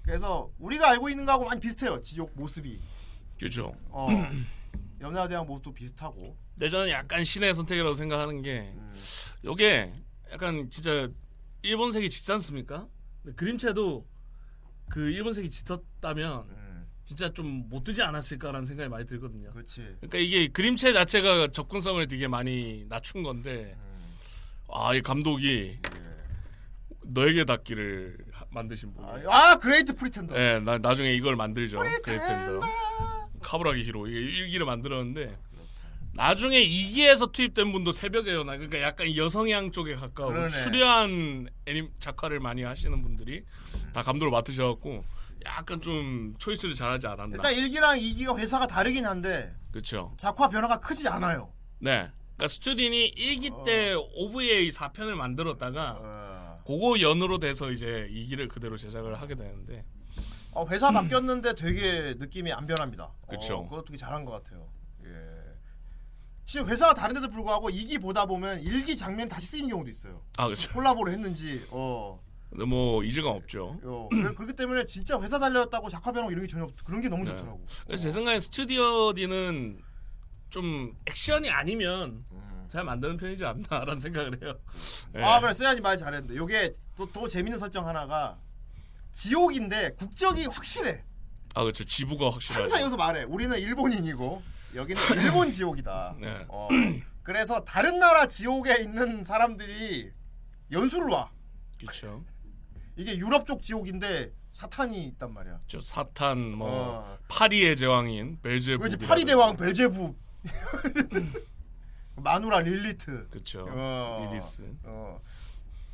그래서 우리가 알고 있는 거하고 많이 비슷해요. 지옥 모습이. 그죠. 어, 염라대왕 모습도 비슷하고. 근데 저는 약간 신의 선택이라고 생각하는 게 음. 요게 약간 진짜 일본색이 짙지 않습니까? 그림체도 그 일본색이 짙었다면 음, 진짜 좀 못 뜨지 않았을까라는 생각이 많이 들거든요. 그렇지. 그러니까 이게 그림체 자체가 접근성을 되게 많이 낮춘 건데 음. 아이 감독이 너에게 닿기를 하- 만드신 분. 예. 아, 아, 그레이트 프리텐더. 네, 나 나중에 이걸 만들죠. 그레이텐더. 카부라기 히로 이게 1기를 만들었는데 나중에 2기에서 투입된 분도 새벽의 연화 그러니까 약간 여성향 쪽에 가까운 그러네. 수려한 애니 작화를 많이 하시는 분들이 다 감독을 맡으셔갖고 약간 좀 초이스를 잘하지 않았나. 일단 1기랑 2기가 회사가 다르긴 한데 그렇죠. 작화 변화가 크지 않아요. 네. 그러니까 스튜딘이 1기 때 OVA 4편을 만들었다가 어, 그거 연으로 돼서 이제 2기를 그대로 제작을 하게 되는데 어, 회사 바뀌었는데 되게 느낌이 안 변합니다. 그쵸. 어, 그거 되게 잘한 것 같아요. 예. 실제 회사가 다른데도 불구하고 2기 보다 보면 1기 장면 다시 쓰이는 경우도 있어요. 아 그렇죠. 콜라보를 했는지 어. 뭐 이질감 없죠. 어, 그래- 그렇기 때문에 진짜 회사 달렸다고 작화 변화 이런 게 전혀 없 그런 게 너무 네. 좋더라고. 그래서 제 생각엔 스튜디오 D는 좀 액션이 아니면 잘 만드는 편이지 않나라는 생각을 해요. 예. 아 그래 세안이 말 잘했는데 요게 또, 더 재밌는 설정 하나가 지옥인데 국적이 확실해. 아 그렇죠. 지부가 확실하죠. 항상 여기서 말해. 우리는 일본인이고 여기는 일본 지옥이다. 네. 어, 그래서 다른 나라 지옥에 있는 사람들이 연수를 와. 그렇죠. 이게 유럽 쪽 지옥인데 사탄이 있단 말이야. 저 사탄 뭐 어. 파리의 제왕인 벨제부. 그렇지 파리 대왕 벨제부. 마누라 릴리트. 그렇죠. 어. 리리스. 어.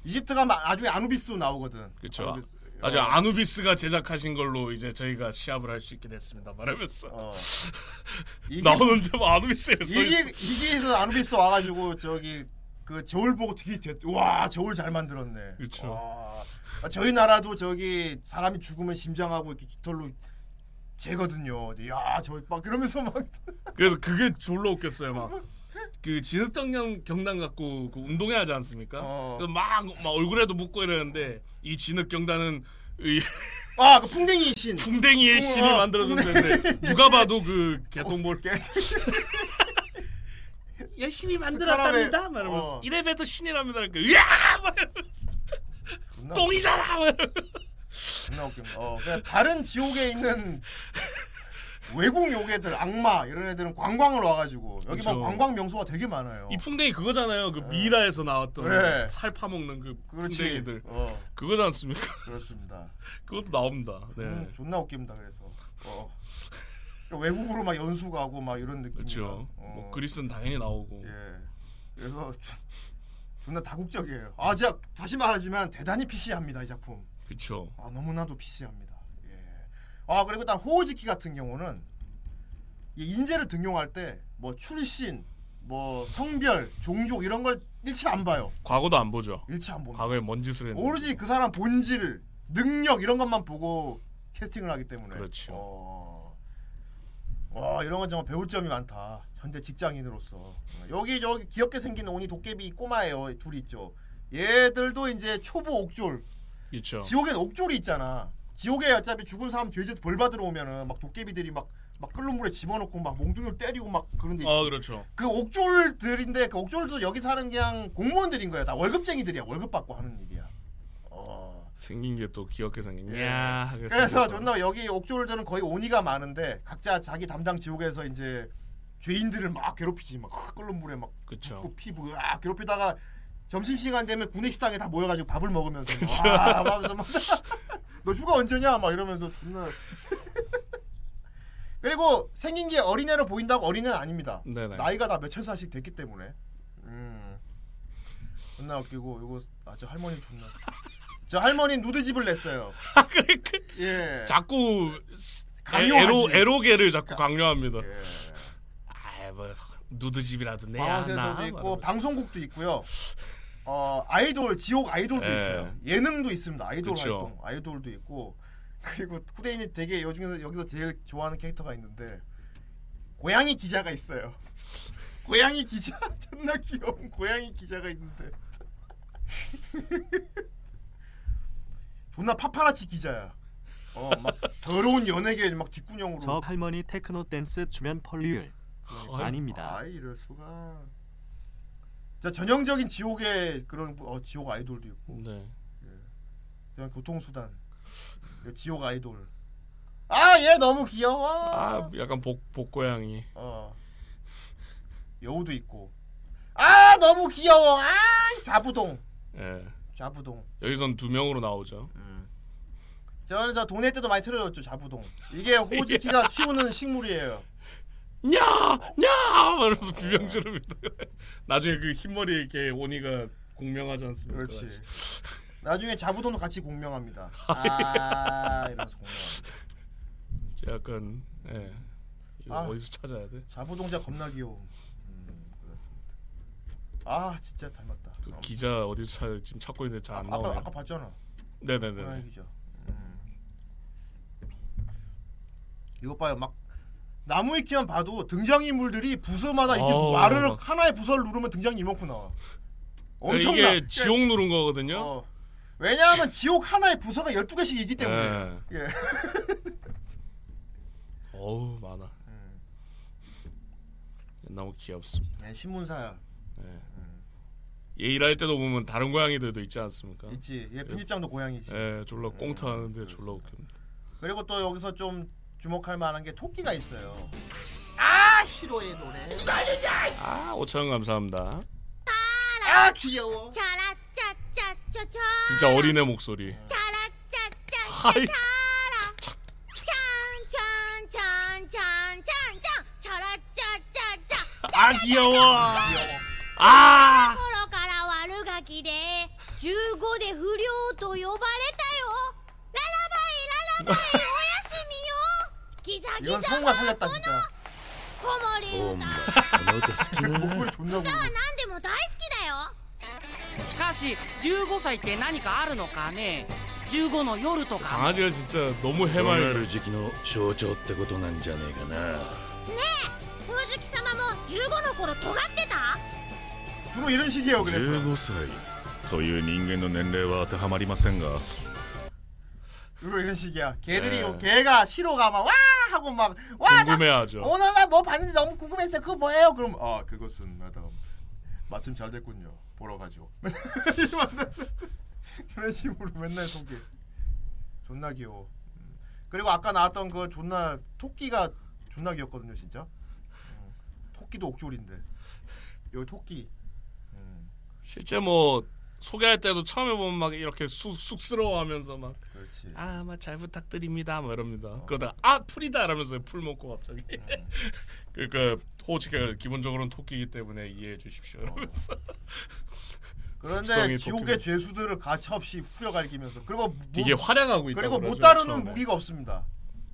이집트가 마- 나중에 아누비스도 나오거든. 그렇죠. 아누비스. 아주 어. 아누비스가 제작하신 걸로 이제 저희가 시합을 할 수 있게 됐습니다. 말하면서 어. 나오는데 뭐 아누비스에 서 이게 있어. 2기에서 아누비스 와가지고 저기 그 저울 보고 되게 됐- 와 저울 잘 만들었네. 아, 저희 나라도 저기 사람이 죽으면 심장하고 이렇게 깃털로 재거든요. 야저막 그러면서 막 그래서 그게 졸라 웃겼어요. 막 그 진흙탕 경단 갖고 그 운동회 하지 않습니까? 어. 막, 막 얼굴에도 묻고 이러는데 이 진흙 경단은 이 아, 그 풍뎅이 신. 풍뎅이의 풍- 신이 어, 만들어졌는데 누가 봐도 그 개똥볼 열심히 만들었답니다. 말하면서 어. 이래봬도 신이랍니다. 그러니까 으야! 존나 똥이잖아. 존나 웃긴다. 어, 그냥 다른 지옥에 있는 외국 요괴들, 악마 이런 애들은 관광을 와가지고 여기 막 그쵸. 관광 명소가 되게 많아요. 이 풍뎅이 그거잖아요. 그 미라에서 나왔던 그래. 살 파먹는 그 그렇지. 풍뎅이들. 어, 그거지 않습니까? 그렇습니다. 그것도 나옵니다. 네. 음, 존나 웃깁니다. 그래서 어. 그러니까 외국으로 막 연수 가고 막 이런 느낌. 그렇죠. 뭐 그리스는 당연히 나오고. 예. 그래서 좀- 존나 다국적이에요. 아, 제가 다시 말하지만 대단히 PC합니다 이 작품. 그렇죠. 아 너무나도 PC합니다. 예. 아 그리고 일단 호우지키 같은 경우는 이 인재를 등용할 때 뭐 출신, 뭐 성별, 종족 이런 걸 일치 안 봐요. 과거도 안 보죠. 일치 안 봅니다. 과거에 뭔 짓을 했는지. 오로지 그 사람 본질, 능력 이런 것만 보고 캐스팅을 하기 때문에. 그렇죠. 어. 와 이런 건 정말 배울 점이 많다. 현대 직장인으로서 어, 여기 저기 귀엽게 생긴 오니 도깨비 꼬마예요. 둘이 있죠. 얘들도 이제 초보 옥졸. 그렇죠. 지옥엔 옥졸이 있잖아. 지옥에 어차피 죽은 사람 죄에서 벌 받으러 오면은 막 도깨비들이 막 막 끓는 물에 집어넣고 막 몽둥이를 때리고 막 그런데 있지. 아 그렇죠. 그 옥졸들인데 그 옥졸도 여기 사는 그냥 공무원들인 거야. 다 월급쟁이들이야. 월급 받고 하는 일이야. 어. 생긴 게 또 귀엽게 생긴. 예. 야. 그래서. 존나 여기 옥졸들은 거의 오니가 많은데 각자 자기 담당 지옥에서 이제 죄인들을 막 괴롭히지 막 끓는 물에 막 그쵸. 피부 아 괴롭히다가 점심 시간 되면 구내 식당에 다 모여가지고 밥을 먹으면서 그쵸. 막 하면서 막, 너 휴가 언제냐 막 이러면서 존나 그리고 생긴 게 어린애로 보인다고 어린애는 아닙니다. 네네. 나이가 다 몇천 살씩 됐기 때문에 음 존나 웃기고 이거 아저 할머니 존나 저 할머니 누드집을 냈어요. 그래, 그, 예. 자꾸 강요하지. 에로 에로계를 자꾸 강요합니다. 예. 아, 뭐 누드집이라든지 방황센터도 있고 방송국도 있고요. 어 아이돌 지옥 아이돌도 예. 있어요. 예능도 있습니다. 아이돌 그쵸. 활동 아이돌도 있고 그리고 후대인이 되게 요중에서 여기서 제일 좋아하는 캐릭터가 있는데 고양이 기자가 있어요. 고양이 기자 존나 귀여운 고양이 기자가 있는데 존나 파파라치 기자야. 어 막 더러운 연예계 막 뒷구녕으로. 저 할머니 테크노 댄스 주면 펄리율 아닙니다. 아 이럴 수가. 자 전형적인 지옥의 그런 어, 지옥 아이돌도 있고 네. 그냥 교통수단 지옥 아이돌. 아 얘 너무 귀여워. 아 약간 복 복고양이. 어. 여우도 있고. 아 너무 귀여워. 아 좌부동. 예. 좌부동. 여기선 두 명으로 나오죠. 저는 저 동네 때도 많이 틀어줬죠 좌부동. 이게 호지키가 키우는 식물이에요. 냐! 냐! 이러면서 비명 지릅니다. 나중에 그 흰머리 이렇게 오니가 공명하지 않습니까? 그렇지. 나중에 자부동도 같이 공명합니다. 아 이러면서 공명. 저 약간 예. 이거 아. 어디서 찾아야 돼? 자부동자 겁나 귀여워. 음, 그렇습니다. 아 진짜 닮았다. 그 기자 어디서 찾 지금 찾고 있는데 잘안 아까 나오네. 아까 봤잖아. 네네네. 기자. 음. 이거 봐요 막 나무 위키만 봐도 등장인물들이 부서마다 이게 와르르 막. 하나의 부서를 누르면 등장 이만큼 나와. 엄청나. 이게 지옥 누른 거거든요. 어. 왜냐하면 지옥 하나의 부서가 12개씩 있기 때문에. 네. 예. 어우 많아. 음. 너무 귀엽습니다. 네, 신문사야. 예. 얘 일할 때도 보면 다른 고양이들도 있지 않습니까? 있지. 얘 편집장도 고양이지. 예, 졸라 꽁트하는데 졸라 웃깁니다. 그리고 또 여기서 좀 주목할 만한 게 토끼가 있어요. 아 싫어해 노래. 아, 5천 원 감사합니다. 아 귀여워. 차라짜짜짜짜 진짜 어린애 목소리. 차라짜짜짜 하이. 찬찬찬찬찬찬 차라짜짜짜 아 귀여워. 아. 頃から悪ガキで15で不良と呼ばれたよララバイララバイおやすみよ ギザギザ 이건 성우가 살렸다 진짜. 子守お歌前その歌好きな 목소리 존나 歌 부르고. は何でも大好きだよしかし15歳って何かあるのかね15の夜とか 강아지가 진짜 너무 尖 해맑아. る時期の象徴ってことなんじゃねえかなねえほおずき様も15の頃尖ってた 주로 이런 식이에요. 그래서. 15歳という人間の年齢は当てはまりませんが 주로 이런 식이야. 걔들이 네. 걔가 시로가 막 와 하고 막 와. 나 궁금해하죠. 오늘 나뭐 봤는데 너무 궁금했어요. 그거 뭐예요? 그럼 아 그것은 마담 마침 잘 됐군요. 보러 가죠. 그런 식으로 맨날 소개. 존나 귀여워. 음. 그리고 아까 나왔던 그 존나 토끼가 존나 귀엽거든요, 진짜. 음. 토끼도 옥졸인데 여기 토끼. 음. 실제 뭐 소개할 때도 처음에 보면 막 이렇게 쑥, 쑥스러워하면서 막 그렇지. 아, 막잘 부탁드립니다. 막 이럽니다. 그러다가 아, 풀이다 이러면서 풀 먹고 갑자기. 그러니까 호치가 기본적으로는 토끼이기 때문에 이해해 주십시오. 이러면서. 그런데 지옥의 죄수들을 가차없이 후려갈기면서 그리고 뭐- 되게 활약하고 있다고 그리고 못 다루는 처음에. 무기가 없습니다.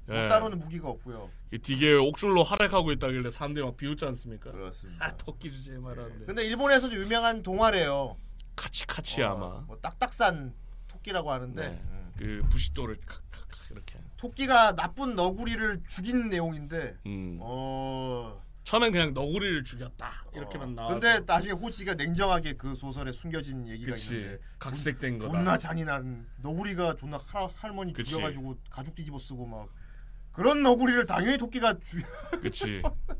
예. 못 다루는 무기가 없고요. 이 되게 옥줄로 활약하고 있다길래 사람들이 막 비웃지 않습니까? 그렇습니다. 아 토끼 주제 말하는데. 근데 일본에서도 유명한 동화래요. 카치 카치 어, 아마. 뭐 딱딱산 토끼라고 하는데 네. 음. 그 부싯돌을 이렇게. 토끼가 나쁜 너구리를 죽인 내용인데 음. 어 처음엔 그냥 너구리를 죽였다 이렇게만 나와. 근데 나중에 호치가 냉정하게 그 소설에 숨겨진 얘기가 그치. 있는데 각색된 거다. 존나 잔인한 너구리가 존나 할, 그치. 죽여가지고 가죽 뒤집어 쓰고 막 그런 너구리를 당연히 토끼가 죽 그치.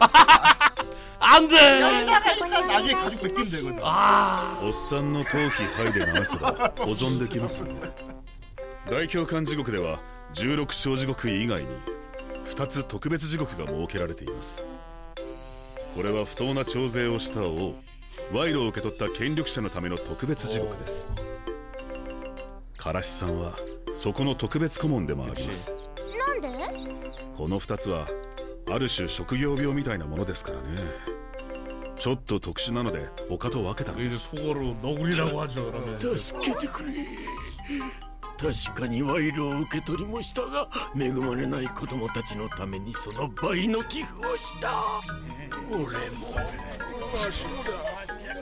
안 돼. 나중에 가죽 벗기면 되거든 아. おっさんの頭皮剥いで流せば保存できます大教官地獄では16小地獄以外に2つ特別地獄が設けられています これは不当な徴税をした王賄賂を受け取った権力者のための特別地獄ですからしさんはそこの特別顧問でもありますなんでこの2つは ある種職業病みたいなものですからねちょっと特殊なので他と分けたので 이제 す 속어로 너구리라고 하죠. 그러면 助けてくれ確かに賄賂を受け取りもしたが恵まれない子供たちのためにその倍の寄付をした俺も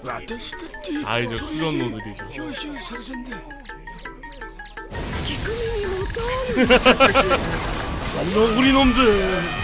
私だって아 이제 수련노들이죠. 表彰されてんだ聞く耳持たん 너구리 놈들.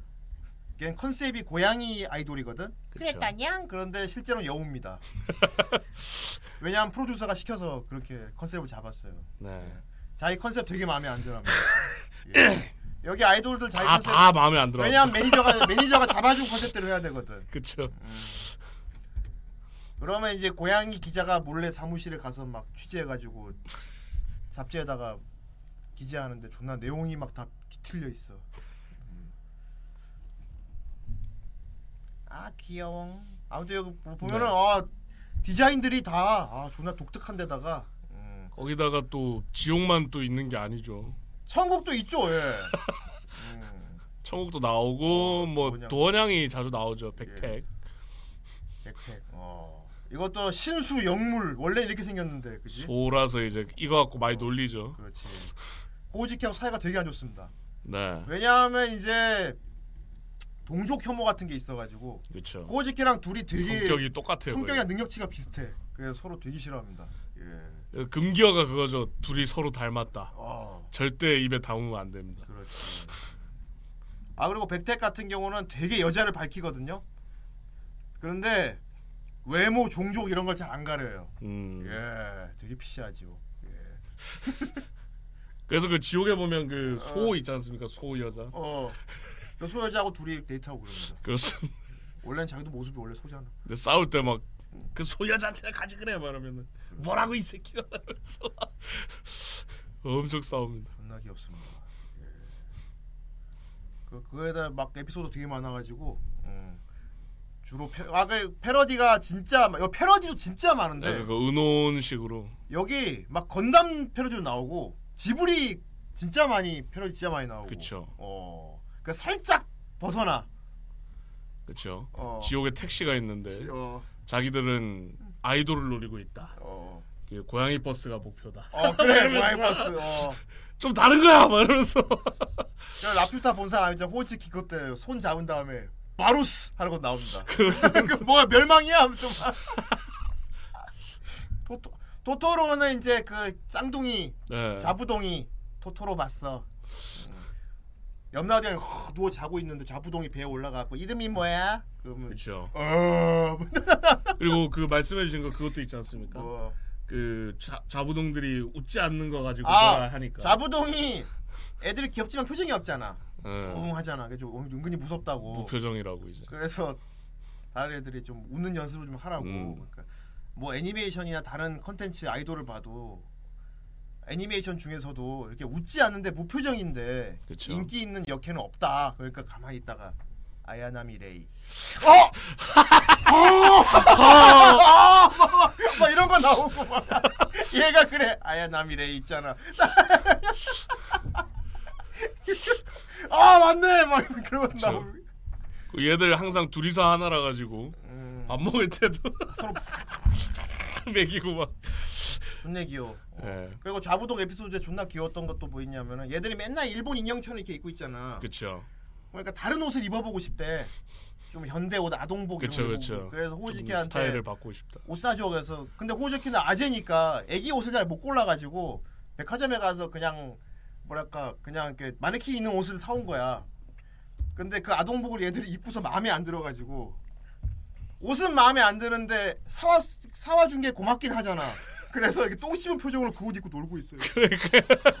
걔는 컨셉이 고양이 아이돌이거든 그쵸. 그랬다 냥 그런데 실제로는 여우입니다 왜냐하면 프로듀서가 시켜서 그렇게 컨셉을 잡았어요 네. 자기 컨셉 되게 마음에 안 들어합니다 예. 여기 아이돌들 자기 다, 컨셉 다 마음에 안 들어. 왜냐면 매니저가 매니저가 잡아준 컨셉대로 해야 되거든. 그쵸. 그러면 이제 고양이 기자가 몰래 사무실에 가서 막 취재해가지고 잡지에다가 기재하는데 존나 내용이 막 다 뒤틀려 있어. 아 귀여워. 아무튼 여기 보- 보면은 네. 아 디자인들이 다 아, 존나 독특한 데다가 음. 거기다가 또 지옥만 또 있는 게 아니죠. 천국도 있죠. 예. 천국도 나오고 뭐 뭐냐. 도원양이 자주 나오죠. 백택. 백택. 어. 이것도 신수 영물 원래 이렇게 생겼는데 그지? 소라서 이제 이거 갖고 많이 놀리죠. 그렇지. 호지키하고 사이가 되게 안 좋습니다. 네. 왜냐하면 이제 동족 혐오 같은 게 있어가지고 그렇죠. 호지키랑 둘이 되게 성격이 똑같아요. 성격이랑 능력치가 비슷해. 그래서 서로 되게 싫어합니다. 예. 거의. 금기어가 그거죠. 둘이 서로 닮았다. 어. 절대 입에 담으면 안 됩니다. 그렇지. 아 그리고 백택 같은 경우는 되게 여자를 밝히거든요. 그런데 외모, 종족 이런 걸 잘 안 가려요. 음. 예, 되게 피시하죠. 그래서 그 지옥에 보면 그 소 있지 않습니까? 소 여자. 어. 그 소여자하고 둘이 데이트하고 그럽니다. 그렇습니다. 원래는 자기도 모습이 원래 소잖아. 근데 싸울 때 막 그 소 여자한테 가지 그래 말하면은 뭐라고 이 새끼가 이러면서 막 엄청 싸웁니다. 존나 귀엽습니다. 예. 그 그에다 막 에피소드 되게 많아가지고 음. 주로 패, 아, 그 패러디가 진짜 많- 여기 패러디도 진짜 많은데 네, 그 은혼식으로 여기 막 건담 패러디도 나오고 지브리 진짜 많이 패러디 진짜 많이 나오고. 그쵸. 어. 그러니까 살짝 벗어나. 그렇죠. 어. 지옥에 택시가 있는데 어. 자기들은 아이돌을 노리고 있다. 어. 그 고양이 버스가 목표다. 어 그래 고양이 버스. 어. 좀 다른 거야, 막 이러면서. 라퓨타 본 사람 이제 호치키 그때 손 잡은 다음에 마루스 하는 거 나옵니다. 그 뭐야 멸망이야 하면서 막. 토토 토토로는 이제 그 쌍둥이 네. 자부동이 토토로 봤어. 음. 옆나라에 허, 누워 자고 있는데 자부동이 배에 올라가고 이름이 뭐야? 그러면 그렇죠. 어 그리고 그 말씀해 주신 거 그것도 있지 않습니까? 뭐. 그 자, 자부동들이 웃지 않는 거 가지고 아 하니까. 자부동이 애들이 귀엽지만 표정이 없잖아. 네. 응 하잖아. 그래서 은근히 무섭다고. 무표정이라고 이제. 그래서 다른 애들이 좀 웃는 연습을 좀 하라고. 음. 그러니까 뭐 애니메이션이나 다른 컨텐츠 아이돌을 봐도 애니메이션 중에서도 이렇게 웃지 않는데 무표정인데 그쵸. 인기 있는 역해는 없다. 그러니까 가만히 있다가 아야나미 레이. 어! 어! 아! 막, 막 이런 거 나오고 막 얘가 그래 아야나미 레이 있잖아. 아 맞네 막 그런 거 나오고. 그 얘들 항상 둘이서 하나라 가지고 음. 밥 먹을 때도 서로 먹이고 막. 존나 귀여워. 예. 그리고 좌부동 에피소드에 존나 귀여웠던 것도 뭐 있냐면은 얘들이 맨날 일본 인형처럼 이렇게 입고 있잖아. 그쵸. 그러니까 다른 옷을 입어보고 싶대. 좀 현대 옷, 아동복 그쵸, 이런 거 그쵸. 그래서 좀 호지키한테 스타일을 바꾸고 싶다. 옷 사줘 그래서 근데 호지키는 아재니까 애기 옷을 잘 못 골라가지고 백화점에 가서 그냥 뭐랄까 그냥 이렇게 마네킹 있는 옷을 사온 거야. 근데 그 아동복을 얘들이 입고서 마음에 안 들어가지고 옷은 마음에 안 드는데 사와 사와 준 게 고맙긴 하잖아. 그래서 이렇게 똥 씹은 표정으로 그 옷 입고 놀고 있어요.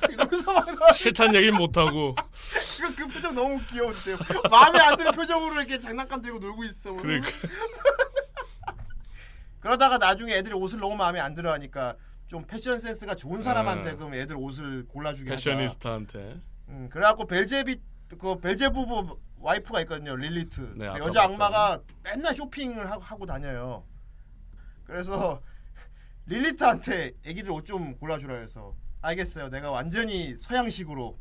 이러면서 막 싫다는 얘기는 못하고 그, 그 표정 너무 귀여운데요. 마음에 안 드는 표정으로 이렇게 장난감 들고 놀고 있어. 그러니까. 그러다가 나중에 애들이 옷을 너무 마음에 안 들어 하니까 좀 패션 센스가 좋은 사람한테 네. 그럼 애들 옷을 골라주게. 패셔니스타한테 음, 그래갖고 벨제비 그 벨제부부 와이프가 있거든요 릴리트 네, 아까 여자. 악마가 맨날 쇼핑을 하고, 하고 다녀요 그래서 릴리트한테 애기들 옷 좀 골라주라 해서. 알겠어요. 내가 완전히 서양식으로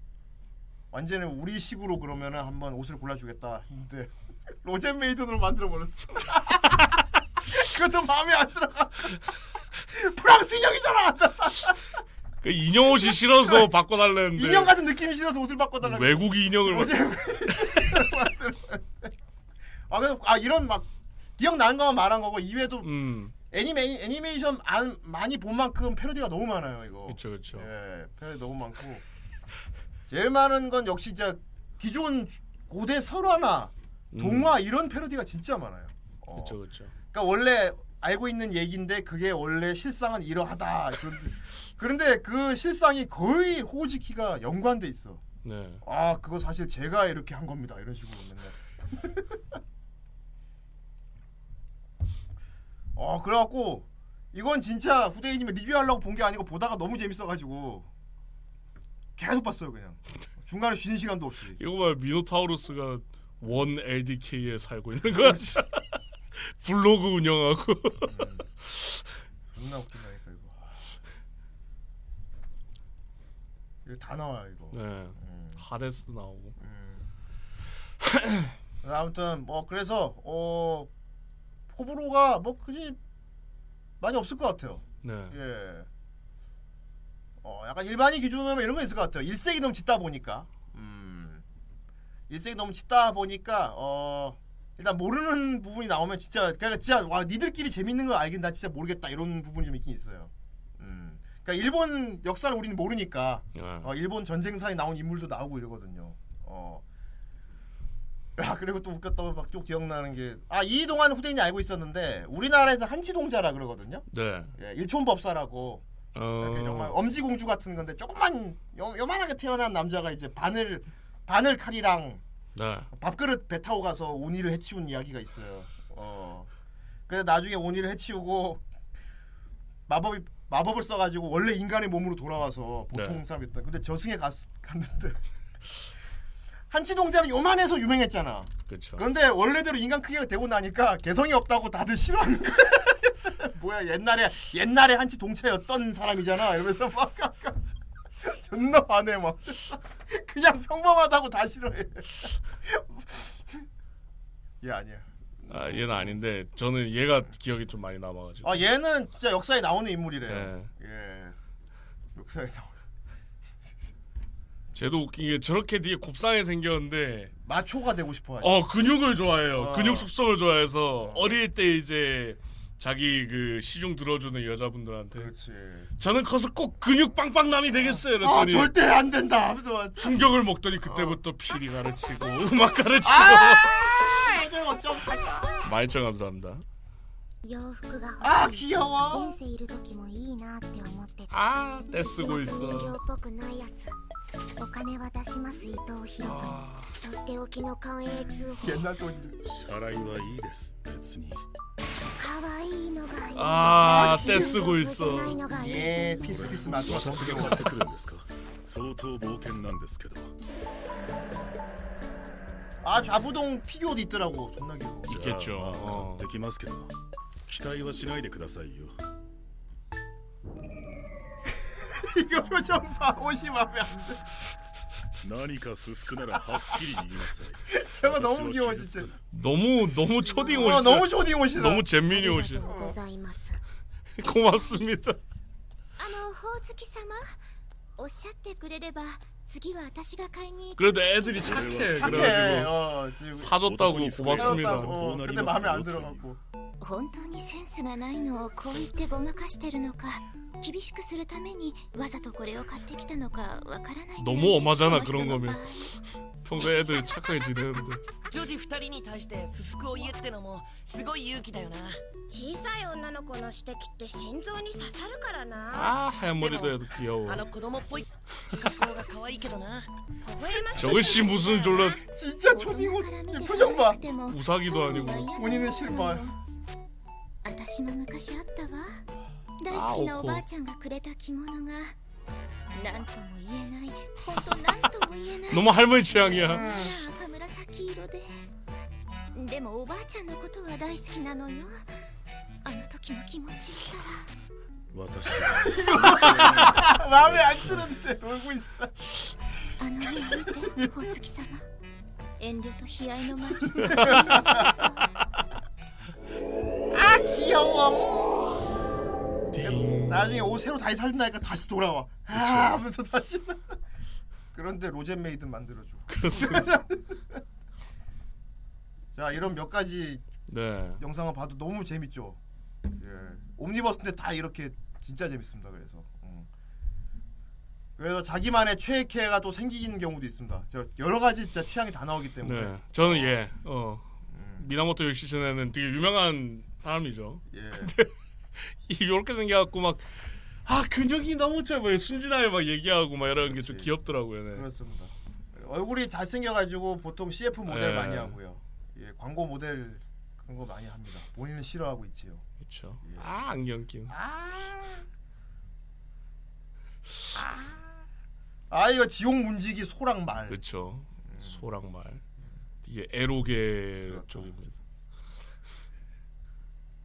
완전히 우리식으로 그러면은 한번 옷을 골라주겠다. 근데 로젠 메이든으로 만들어 버렸어. 그것도 마음에 안 들어가 프랑스 인형이잖아. 그 인형 옷이 싫어서 바꿔달랬는데. 인형 같은 느낌이 싫어서 옷을 바꿔달라고. 외국 인형을 막- 로젠 아, 그래서 아 이런 막 기억나는 것만 말한 거고 이외에도 음 애니메 애니메이션 안, 많이 본 만큼 패러디가 너무 많아요 이거. 그쵸 그쵸 예, 패러디 너무 많고 제일 많은 건 역시 진짜 기존 고대 설화나 동화 이런 패러디가 진짜 많아요. 어. 그쵸 그쵸 그러니까 원래 알고 있는 얘기인데 그게 원래 실상은 이러하다. 그런- 그런데 그 실상이 거의 호지키가 연관돼 있어. 네 아 그거 사실 제가 이렇게 한 겁니다. 이런 식으로 맨날. 어 그래갖고 이건 진짜 후대인님이 리뷰하려고 본 게 아니고 보다가 너무 재밌어가지고 계속 봤어요 그냥. 중간에 쉬는 시간도 없이. 이거 봐 미노타우루스가 원 LDK에 살고 있는 거야. 블로그 운영하고. 존나 웃긴다니까 이거. 이거 다 나와요 이거. 네. 하데스도 나오고. 아무튼 뭐 그래서 어 호불호가 뭐 그지 많이 없을 것 같아요. 네 예. 어 약간 일반인 기준으로 이런 거 있을 것 같아요. 일색이 너무 짙다 보니까. 음. 일색이 너무 짙다 보니까 어 일단 모르는 부분이 나오면 진짜 그러니까 진짜 와 니들끼리 재밌는 거 알긴 나 진짜 모르겠다 이런 부분이 좀 있긴 있어요. 음. 그러니까 일본 역사를 우리는 모르니까 네. 어, 일본 전쟁사에 나온 인물도 나오고 이러거든요. 어. 야 그리고 또 웃겼던 거또 기억나는 게 아 이동안 후대인이 알고 있었는데 우리나라에서 한치동자라 그러거든요. 네. 예, 일촌법사라고 이렇게 정말 어, 엄지공주 같은 건데 조금만 요, 요만하게 태어난 남자가 이제 바늘 바늘 칼이랑 네. 밥그릇 배 타고 가서 오니를 해치운 이야기가 있어요. 어. 그래서 나중에 오니를 해치우고 마법이 마법을 써가지고 원래 인간의 몸으로 돌아와서 보통 네. 사람이었다. 근데 저승에 갔, 갔는데 한치동자는 요만해서 유명했잖아. 그쵸 그런데 원래대로 인간 크기가 되고 나니까 개성이 없다고 다들 싫어하는 거야. 뭐야 옛날에 옛날에 한치 동체였던 사람이잖아. 이러면서 막 존나 화내 막. 그냥 평범하다고 다 싫어해. 얘 아니야. 아 얘는 아닌데 저는 얘가 기억이 좀 많이 남아가지고 아 얘는 진짜 역사에 나오는 인물이래요. 네. 예. 역사에 나오. 쟤도 웃긴 게 저렇게 뒤에 곱상이 생겼는데 마초가 되고 싶어요. 어 근육을 좋아해요. 어. 근육 숙성을 좋아해서 어. 어릴 때 이제 자기 그 시중 들어주는 여자분들한테 그렇지. 저는 커서 꼭 근육 빵빵남이 되겠어요. 아 절대 안 된다. 하면서 충격을 먹더니 어. 그때부터 어. 피리 가르치고 음악 가르치고. 아! 애들 어쩜 살까. 말청 감사합니다. 아 귀여워. 아 떼쓰고 있어. お金は出します伊藤博君とっておきの関営通報 옛날 돈. 支払いはいいです別に可愛いのがいい 아 全然 떼쓰고 丈夫じゃ 있어 ないのがいい 예 피스 피스 마초 私が買ってくるんですか相当冒険なんですけど 아 좌부동 피규어도 있더라고. 존나 귀여워. じゃあ 있겠죠 まあ 어. 買ってきますけど期待はしないでくださいよ 이거 표정 봐. 옷이 마음에 안 들. 何か不服ならはっきり言いなさい 저거 私 너무 は 귀여워 傷つ 진짜. かない 너무 너무 초딩 어, 옷이 너무 초딩 옷이다. 너무 잼민이 あり 옷이 がとうございます 고맙습니다 あのほおずき様おっしゃってくれれば次は私が買いに行く 그래도 애들이 착해 착해. 그래가지고 어, 지금 사줬다고 어떡하니, 고맙습니다 그래요? 어, 근데 마음에 안 들어갖고. 本当にセンスがないのをこう言ってごまかしてるのか厳しくするためにわざとこれを買ってきたのかわからないんだよね 너무 엄하잖아 この人 그런 の 거면 場合 평소에 애들 착하게 지내는데 女児二人に対して不服を言えってのもすごい勇気だよな小さい女の子の指摘って心臓に刺さるからな 아 하얀 머리도 해도 귀여워 あの子供っぽい格好が可愛いけどな 저것이 무슨 졸라 진짜 초딩옷 표정 봐 우사기도 아니고 본인은 실망 私も昔あったわ大好きなおばあちゃんがくれた着物が何とも言えない本当何とも言えない 너무 할머니 취향이야 赤紫色ででもおばあちゃんのことは大好きなのよあの時の気持ちったら私 마음에 안 드는데 놀고 있어 あの目を見てお月様遠慮と悲哀の混じっ 아 귀여워. 나중에 옷 새로 다시 살린다니까 다시 돌아와. 아 하면서 다시. 그런데 로젠 메이든 만들어줘. 그렇습니다. 자 이런 몇 가지 네. 영상을 봐도 너무 재밌죠? 예. 옴니버스인데 다 이렇게 진짜 재밌습니다 그래서. 음. 그래서 자기만의 최애캐가 또 생기는 경우도 있습니다. 저 여러 가지 진짜 취향이 다 나오기 때문에. 네. 저는 예. 어. 미나모토 요시시네는 되게 유명한 사람이죠 예. 이렇게 생겨갖고 막 아 근육이 너무 짧아요 순진하게 막 얘기하고 막 이런 게 좀 귀엽더라고요 네. 그렇습니다. 얼굴이 잘생겨가지고 보통 CF 모델 예. 많이 하고요. 예, 광고 모델 그런 거 많이 합니다. 본인은 싫어하고 있지요. 그렇죠. 아 안경 낀. 아 이거 지옥 문지기 소랑 말. 그렇죠. 소랑 말. 이게 에로계 쪽입니다.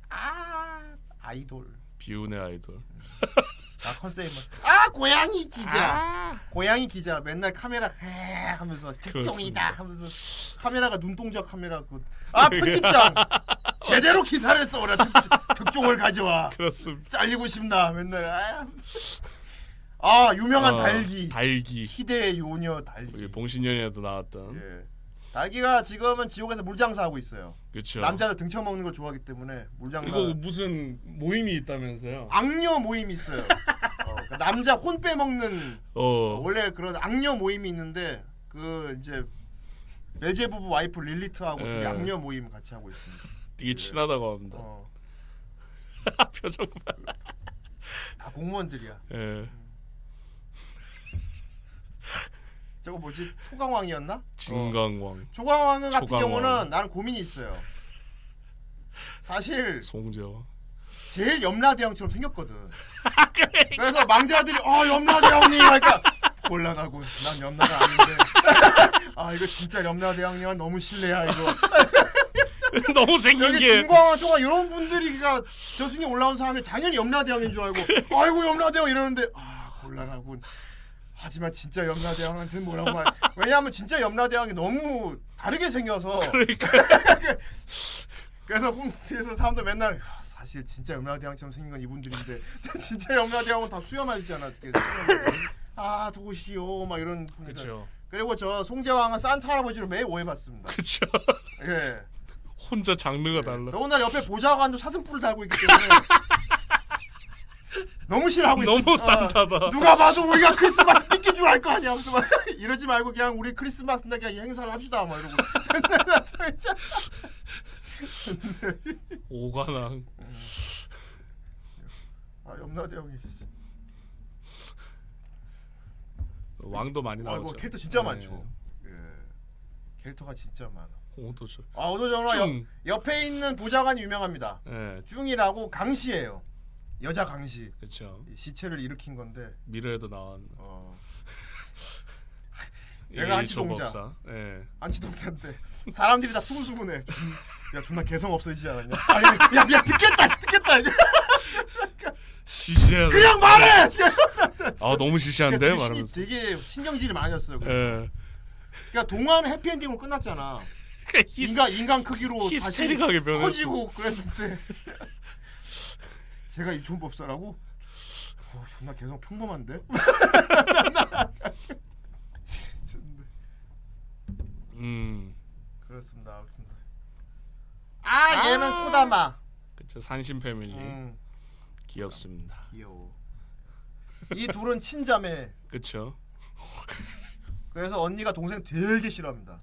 아 아이돌. 비운의 아이돌. 아 컨셉은 아 고양이 기자. 고양이 기자 맨날 카메라 해 하면서 특종이다. 하면서 카메라가 눈동자 카메라 그. 아 편집장 제대로 기사를 써라 특, 종을 가져와. 그렇습니다. 잘리고 싶나 맨날. 아, 아 유명한 어, 달기. 달기. 희대의 요녀 달기. 여기 봉신연에도 나왔던. 예. 달기가 지금은 지옥에서 물장사하고 있어요. 그쵸. 남자들 등쳐 먹는 걸 좋아하기 때문에 물장사. 그리고 무슨 모임이 있다면서요? 악녀 모임이 있어요. 어, 그 남자 혼 빼먹는 어. 원래 그런 악녀 모임이 있는데 그 이제 멜제부부 와이프 릴리트하고 둘이 예. 악녀 모임 같이 하고 있습니다. 되게 친하다고 합니다. 어. 표정 봐. 다 공무원들이야. 예. 저거 뭐지? 초강왕이었나? 진강왕. 초강왕 같은 초강왕. 경우는 나는 고민이 있어요. 사실 송재왕. 제일 염라대왕처럼 생겼거든. 그래서 망자들이 어 염라대왕님 하니까 곤란하고 난 염라가 아닌데 아 이거 진짜 염라대왕님은 너무 실례야 이거. 너무 생긴 여기 게. 진광 총각 이런 분들이가 저승에 올라온 사람이 당연히 염라대왕인 줄 알고 아이고 염라대왕 이러는데 아 곤란하군. 하지만 진짜 염라대왕한테 는 뭐라고 말. 왜냐하면 진짜 염라대왕이 너무 다르게 생겨서. 그러니까. 그래서 홍대에서 사람들 맨날 "야, 사실 진짜 염라대왕처럼 생긴 건 이분들인데 진짜 염라대왕은 다. 이렇게 수염을. 아 도시오 막 이런 분들. 그쵸. 그리고 저 송재왕은 산타 할아버지로 매일 오해받습니다. 그쵸. 예. 혼자 장르가 달라. 더군다나 옆에 보좌관도 사슴뿔을 달고 있기 때문에 너무 싫어하고 있어. 너무 산타다. 누가 봐도 우리가 크리스마스 삐낀 줄알 거 아니야. 무슨 말 이러지 말고 그냥 우리 크리스마스 날 그냥 행사를 합시다. 막 이러고. 오관왕. 아 염라대왕이. 왕도 많이 아이고 나오죠. 캐릭터 진짜 네. 많죠. 예. 캐릭터가 진짜 많아. 홍도죠. 아 옆, 중. 옆에 있는 보좌관이 유명합니다. 예. 중이라고 강씨예요. 여자 강씨. 그렇죠. 시체를 일으킨 건데. 미래에도 나왔. 어. 예, 얘가 안치동자. 예. 안치동자인데 사람들이 다 수근수근해. 야 존나 개성 없어지지 않았냐? 아, 야, 야, 야 듣겠다, 듣겠다. 시시해. 그냥 말해. 아 너무 시시한데 말하면서. 신- 되게 신경질이 많이 었어요. 예. 그러니까 동화는 해피엔딩으로 끝났잖아. 인간 인간 크기로 다시. 커지고 그랬는데 제가 이촌법사라고? 어, 존나 개성 평범한데? 음. 그렇습니다. 아 얘는 코다마. 그쵸 산신 패밀리. 음. 귀엽습니다. 귀여워. 이 둘은 친자매. 그쵸. 그래서 언니가 동생 되게 싫어합니다.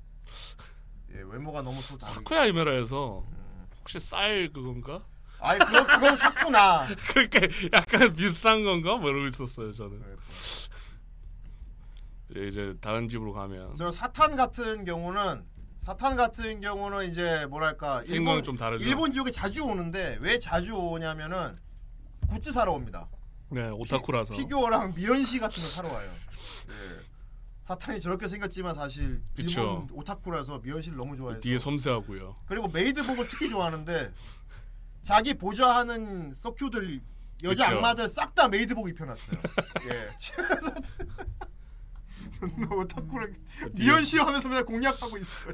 예, 외모가 너무 또. 사쿠야 이메라에서 혹시 쌀 그건가? 아니 그거 그건 사쿠나. 그렇게 약간 비슷한 건가? 뭐 이러고 있었어요 저는. 예, 이제 다른 집으로 가면 저 사탄 같은 경우는 사탄 같은 경우는 이제 뭐랄까 생각은 좀 다르죠. 일본 지역에 자주 오는데 왜 자주 오냐면은 굿즈 사러 옵니다. 네 오타쿠라서 피 규어랑 미연시 같은 거 사러 와요. 예. 사탄이 저렇게 생겼지만 사실 그쵸. 일본 오타쿠라서 미연시를 너무 좋아해서 뒤에 섬세하고요. 그리고 메이드복을 특히 좋아하는데 자기 보좌하는 서큐들 여자 그쵸. 악마들 싹 다 메이드복 입혀놨어요. 예. 존나 오타쿠랑 미연시 하면서 맨날 공략하고 있어요.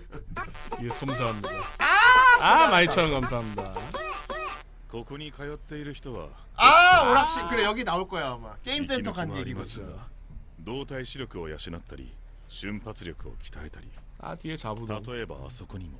뒤에 섬세합니다. 아, 아 마이천 감사합니다. ここに通っている人は 아 오락실 그래 여기 나올 거야 아마 게임 센터 간 息抜きもあります 얘기거든. が動体視力を養ったり瞬発力を鍛えたり 아 뒤에 자부다. 例えばあそこにも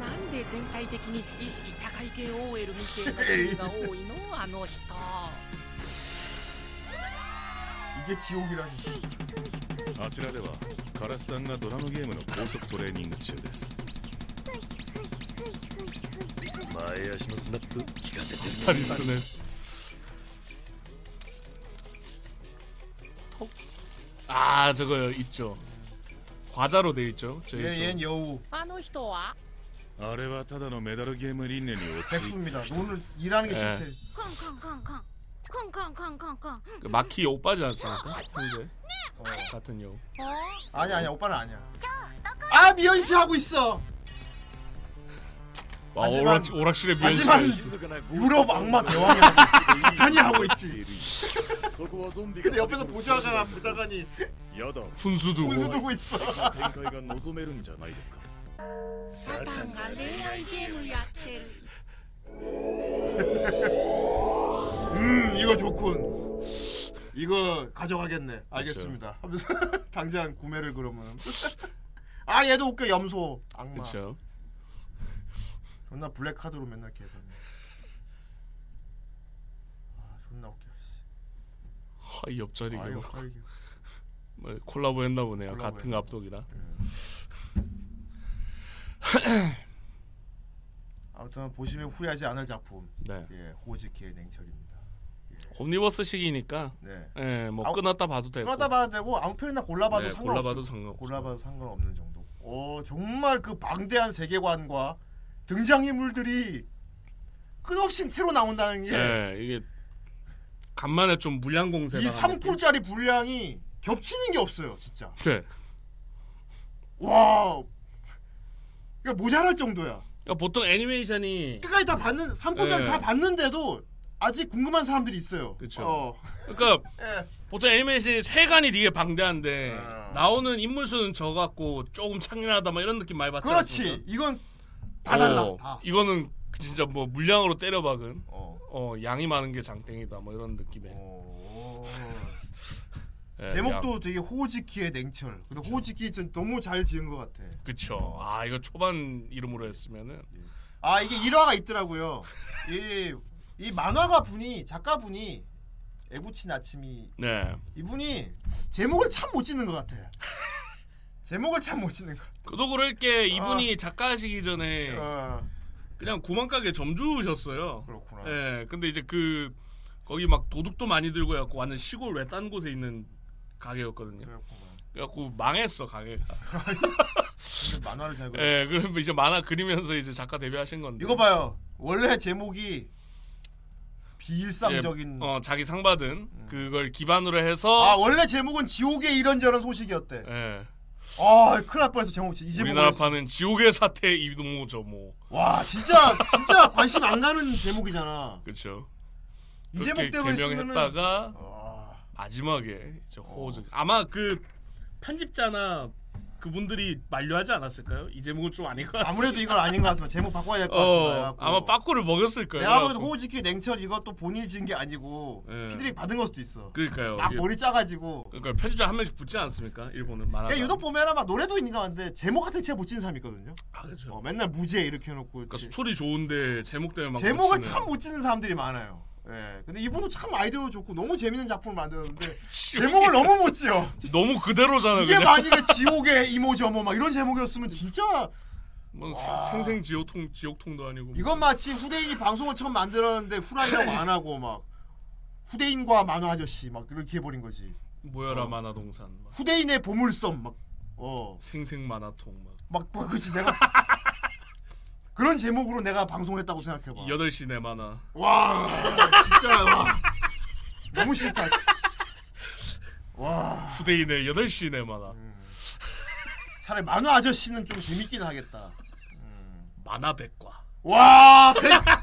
なんで全体的に意識高い系 OL みたいな趣味が多いのあの人 이게 지옥이라니. あちらではカラスさんがドラムゲームの高速トレーニング中です前足のスナップ聞かせて 파리스네. 아 저거 있죠. 과자로 돼 있죠. 저희 얘, 쪽. 얜 여우. あの人は 아래와 타다노 메다르게임을 있는이 오지 백수입니다. 돈을 일하는 게 싫대. 콩콩콩콩 콩콩콩콩콩 그 마키 오빠지 않습니까? 현재 어. 같은 여우. 어? 아니 아니 오빠는 아니야. 아 미연 씨 하고 있어. 와 하지만- 오락 오락실에 하지만 미연씨. 유럽 악마 대왕이 사탄이 하고 있지. 근데 옆에서 보좌가 부자관이 やだ 훈수 두고. 운수 두고 있어. 사탕 알레야 이게노 야텔. 음, 이거 좋군. 이거 가져가겠네. 그렇죠. 알겠습니다. 하면서 당장 구매를 그러면. 아, 얘도 웃겨. 염소. 악마. 그렇죠. 존나 블랙카드로 맨날 계산해. 아, 존나 웃겨. 하이 옆자리가. 아, 뭐 콜라보 했나 보네요. 콜라보 같은 감독이랑. 음. 예. 아무튼 보시면 후회하지 않을 작품. 네. 예, 호오즈키의 냉철입니다. 옴니버스 식이니까. 네. 예, 뭐 아우, 끊었다 봐도 되고. 끊었다 봐도 되고 아무 편이나 골라봐도 네, 상관없어. 골라봐도 상관없어. 골라봐도 상관없는 정도. 어 정말 그 방대한 세계관과 등장인물들이 끝없이 새로 나온다는 게이 예, 이게 간만에 좀 물량 공세가. 3쿨짜리 분량이 겹치는 게 없어요, 진짜. 네. 와, 그러니까 모자랄 정도야. 그러니까 보통 애니메이션이 끝까지 다 봤는 3쿨짜리 예. 다 봤는데도 아직 궁금한 사람들이 있어요. 그쵸. 어. 그러니까 예. 보통 애니메이션이 세간이 되게 방대한데 어. 나오는 인물 수는 적갖고 조금 창렬하다 뭐 이런 느낌 많이 받지 그렇지. 이건 다 달라. 어, 다. 이거는 진짜 뭐 물량으로 때려박은 어. 어, 양이 많은 게 장땡이다 뭐 이런 느낌의 어. 예, 제목도 양. 되게 호지키의 냉철. 근데 호지키 진 너무 잘 지은 것 같아. 그쵸 아 이거 초반 이름으로 했으면은 아 이게 일화가 있더라고요. 이, 이 만화가 분이 작가 분이 에구치 나츠미 네 이분이 제목을 참 못 짓는 것 같아. 제목을 참 못 짓는 것 같아. 그도 그럴 게 이분이 작가 하시기 전에 어, 그냥 구멍가게 점주셨어요 그렇구나. 예 근데 이제 그 거기 막 도둑도 많이 들고 해갖고 완전 시골 외딴 곳에 있는 가게였거든요. 그래갖고 망했어 가게가 만화를 잘 그려. 예 그러면 이제 만화 그리면서 이제 작가 데뷔하신 건데 이거 봐요. 원래 제목이 비일상적인. 예, 어 자기 상 받은 그걸 기반으로 해서 아 원래 제목은 지옥의 이런저런 소식이었대. 예 아 큰일 날 뻔했어 제목 이 제목. 우리나라파는 지옥의 사태 이동호죠 뭐 와 진짜 진짜 관심 안 가는 제목이잖아. 그렇죠 이 제목 때문에 개명했다가 아, 마지막에 이제 호즈 아마 그 편집자나 그분들이 만류하지 않았을까요? 이 제목은 좀 아닌 것 같아요. 아무래도 이건 아닌 것 같습니다. 제목 바꿔야 될것 어, 같습니다. 아마 빠꾸를 먹었을 거예요. 내가 보기엔. 호우지키 냉철 이것도 본인이 지은 게 아니고 예. 피드백 받은 걸 수도 있어. 그러니까요. 막 머리 짜가지고. 그러니까 편집자 한 명씩 붙지 않습니까? 일본은. 야, 유독 보면은 막 노래도 있는 것 같은데 제목 같은 거 진짜 못 지는 사람이 있거든요. 아 그렇죠. 어, 맨날 무제 이렇게 해놓고 그러니까 스토리 좋은데 제목 때문에 막 제목을 놓치는. 참 못 짓는 사람들이 많아요. 예. 근데 이분도 참 아이디어 좋고 너무 재밌는 작품을 만드는데 제목을 너무 못 지어. 너무 그대로잖아. 이게 그냥. 만약에 지옥의 이모저모 막 이런 제목이었으면 진짜 뭐 와. 생생 지옥통 지옥통도 아니고. 이건 마치 후대인이 방송을 처음 만들었는데 후라이라고 안 하고 막 후대인과 만화 아저씨 막 이렇게 해버린 거지. 모여라 어. 만화 동산. 막 후대인의 보물섬 막 어. 생생 만화통 막. 막 뭐, 그치 내가 그런 제목으로 내가 방송을 했다고 생각해봐. 8시 내 만화. 와 진짜 와 너무 싫다. 와 후대인의 8시 내 만화. 음. 차라리 만화 아저씨는 좀 재밌긴 하겠다. 만화 백과. 와 백,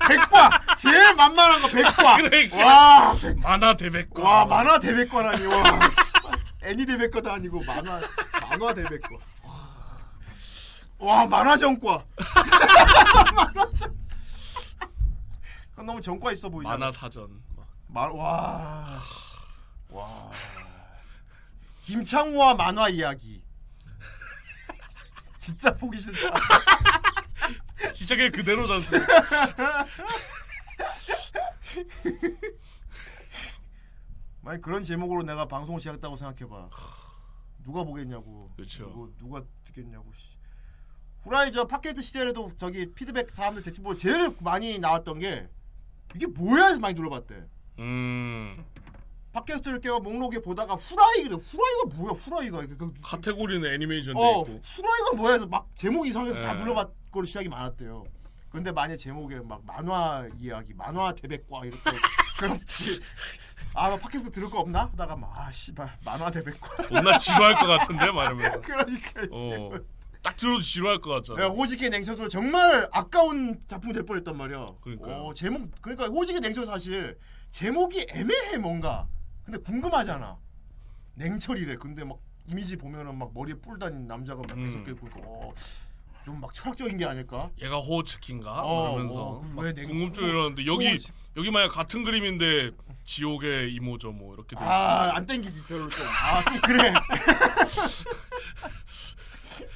백과 제일 만만한 거 백과. 그러니까. 와 백- 만화 대백과. 와 만화 대백과라니 와 애니 대백과도 아니고 만화 만화 대백과. 와 만화 전과. 만화 전. 그건 너무 전과 있어 보이잖아. 만화 사전. 막. 마, 와. 와. 김창우와 만화 이야기. 진짜 보기 싫다. 진짜 그냥 그대로잖아. 만약 그런 제목으로 내가 방송을 시작했다고 생각해봐. 누가 보겠냐고. 누구, 누가 듣겠냐고. 씨. 후라이 저 팟캐스트 시절에도 저기 피드백 사람들 댓글 제일 많이 나왔던 게 이게 뭐야 해서 많이 눌러봤대. 음. 팟캐스트를 깨워 목록에 보다가 후라이가 후라이가 뭐야 후라이가 그, 그, 카테고리는 애니메이션 돼어 있고. 후라이가 뭐야 해서 막 제목 이상해서 다 예. 눌러봤고 시작이 많았대요. 근데 만약 제목에 막 만화 이야기, 만화 대백과 이렇게 그럼 이- 아, 나 팟캐스트 들을 거 없나? 하다가 막 아, 씨발 만화 대백과. 존나 지루할 것 같은데 막 이러면서. 그러니까 어. 딱 들어도 지루할 것 같잖아. 내가 호지케 냉천도 정말 아까운 작품이 될 뻔했단 말이야. 그러니까요. 어, 제목 그러니까 호지케 냉천 사실 제목이 애매해 뭔가. 근데 궁금하잖아. 냉철이래. 근데 막 이미지 보면은 막 머리에 뿔 다닌 남자가 막 음. 계속 있고 어, 좀막 철학적인 게 아닐까? 얘가 호츠키인가? 어, 그러면서 어, 냉- 궁금증이 일어났는데 여기 호츠- 여기 만약 같은 그림인데 지옥의 이모저 뭐 이렇게 돼 있어. 아, 안 땡기지 별로 좀. 아, 좀 그래.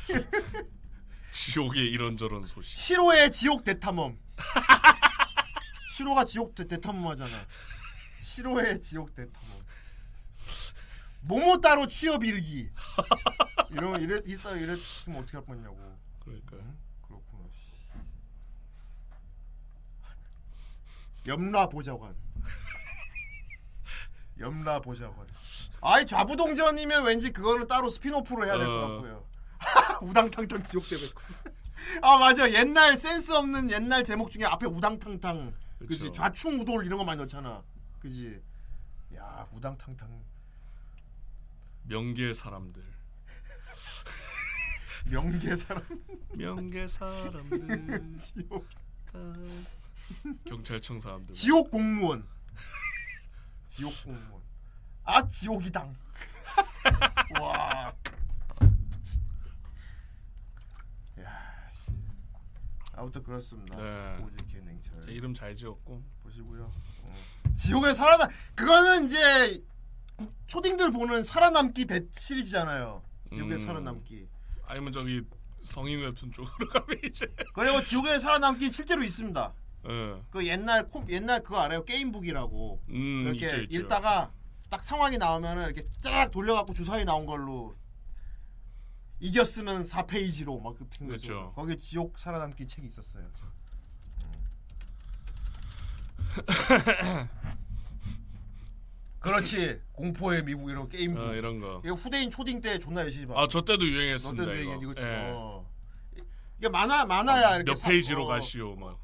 지옥의 이런저런 소식. 시로의 지옥 대탐험. 시로가 지옥 대, 대탐험 하잖아. 시로의 지옥 대탐험. 모모 따로 취업 일기. 이런 이래 이따 이랬으면 어떻게 할 뻔했냐고. 그러니까요. 그렇구나. 염라 보좌관. 염라 보좌관. 아이 좌부동전이면 왠지 그거는 따로 스핀오프로 해야 될것 어. 같고요. 우당탕탕 지옥 대백. 아 맞아 옛날 센스 없는 옛날 제목 중에 앞에 우당탕탕 그지 그쵸. 좌충우돌 이런 거 많이 넣잖아. 그지. 야 우당탕탕 명계 사람들. 명계 사람. 명계 사람들. 지옥. 경찰청 사람들. 지옥 공무원. 지옥 공무원. 아 지옥이당. 와. 야, 씨. 아무튼 그렇습니다. 네. 오지케 냉철. 제 이름 잘 지었고. 보시고요. 어. 지옥에 살아남. 그거는 이제 국- 초딩들 보는 살아남기 배 시리즈잖아요. 지옥에 음. 살아남기. 아니면 저기 성인 웹툰 쪽으로 가면 이제. 그리고 지옥에 살아남기 실제로 있습니다. 예. 그 옛날 콤 옛날 그거 알아요? 게임북이라고. 음, 이렇게 있죠, 있죠. 읽다가 딱 상황이 나오면은 이렇게 짜락 돌려갖고 주사위 나온 걸로 이겼으면 4페이지로 막 같은 거죠. 그렇죠. 거기 지옥 살아남기 책이 있었어요. 그렇지 공포의 미국 이런 게임북 어, 이런 거. 이거 후대인 초딩 때 존나 열심히 봐. 아, 저 때도 유행했습니다, 너 때도. 유행했- 이거 예. 어. 이게 만화 만화야 이렇게 몇 사- 페이지로 어. 가시오 막.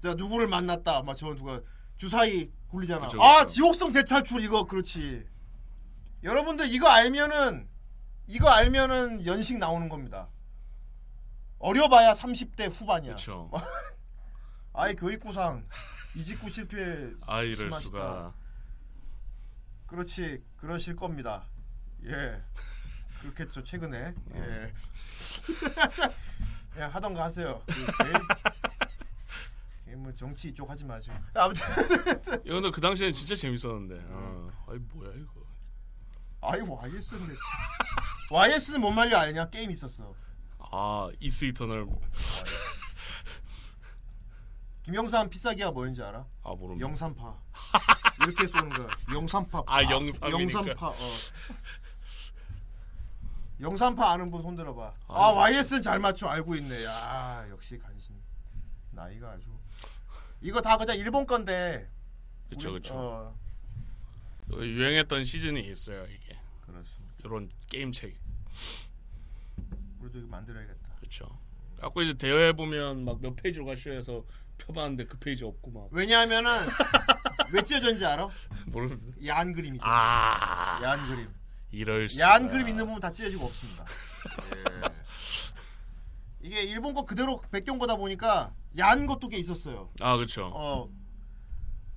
자 누구를 만났다 막 저는 누가 주사위 굴리잖아 그죠, 아 그죠. 지옥성 대탈출 이거 그렇지 여러분들 이거 알면은 이거 알면은 연식 나오는 겁니다 어려봐야 30대 후반이야 그렇죠. 아이 교육구상 이직구 실패 아, 이럴 심하시다. 수가. 그렇지 그러실 겁니다 예 그렇겠죠 최근에. 예. 그냥 하던가 하세요. 그 게임은 정치 이쪽 하지 마시고. 아무튼 이거는 그 당시에는 진짜 재밌었는데. 어. 아이 뭐야 이거. 아이 YS인데. YS는 뭔 말인지 아냐? 게임 있었어. 아 이스 이터널. 김영삼 피싸기가 뭐인지 알아? 아 모릅니다. 영삼파. 이렇게 쏘는 거야. 영삼파. 아, 영삼이니까. 영삼파. 어. 영삼파 아는 분 손들어봐. 아, 아, YS는 잘 맞춰 알고 있네. 야 역시 간신. 나이가 아주. 이거 다 그냥 일본 건데. 그쵸, 우리- 그쵸. 어, 유행했던 시즌이 있어요 이게. 그렇습니다. 이런 게임 책. 우리도 이거 만들어야겠다. 그렇죠. 갖고 이제 대회 보면 막 몇 페이지로 가셔서 펴봤는데 그 페이지 없고 막. 왜냐하면은 왜 찢어졌는지 알아? 모르는데. 야한 그림 있어. 아. 야한 그림. 이럴 수. 야한 그림 있는 부분 다 찢어지고 없습니다. 예. 이게 일본 거 그대로 베껴온 거다 보니까 야한 것도 꽤 있었어요. 아 그렇죠. 어.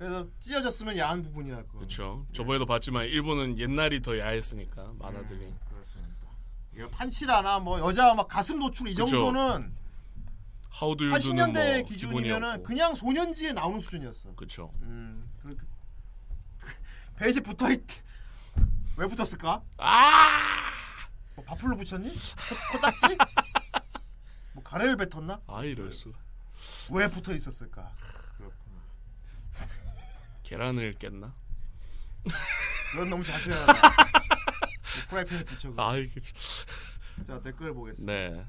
그래서 찢어졌으면 야한 부분이야. 그거. 그렇죠. 저번에도 봤지만 일본은 옛날이 더 야했으니까 만화들이. 음, 그렇습니다. 이거 판치라나 뭐 여자 막 가슴 노출 이 그쵸. 정도는 하우드 유드는 80년대 뭐 기준이면은. 그냥 소년지에 나오는 수준이었어. 그렇죠. 음. 그, 그, 베이지 붙어 있. 왜 붙었을까? 아! 뭐 바풀로 붙였니? 코, 코딱지? 뭐 가래를 뱉었나? 아 이럴 수. 왜 붙어 있었을까? 계란을 깼나? 그건 너무 자세하다. 뭐 프라이팬에 비춰. 아 이게. 자 댓글 보겠습니다. 네.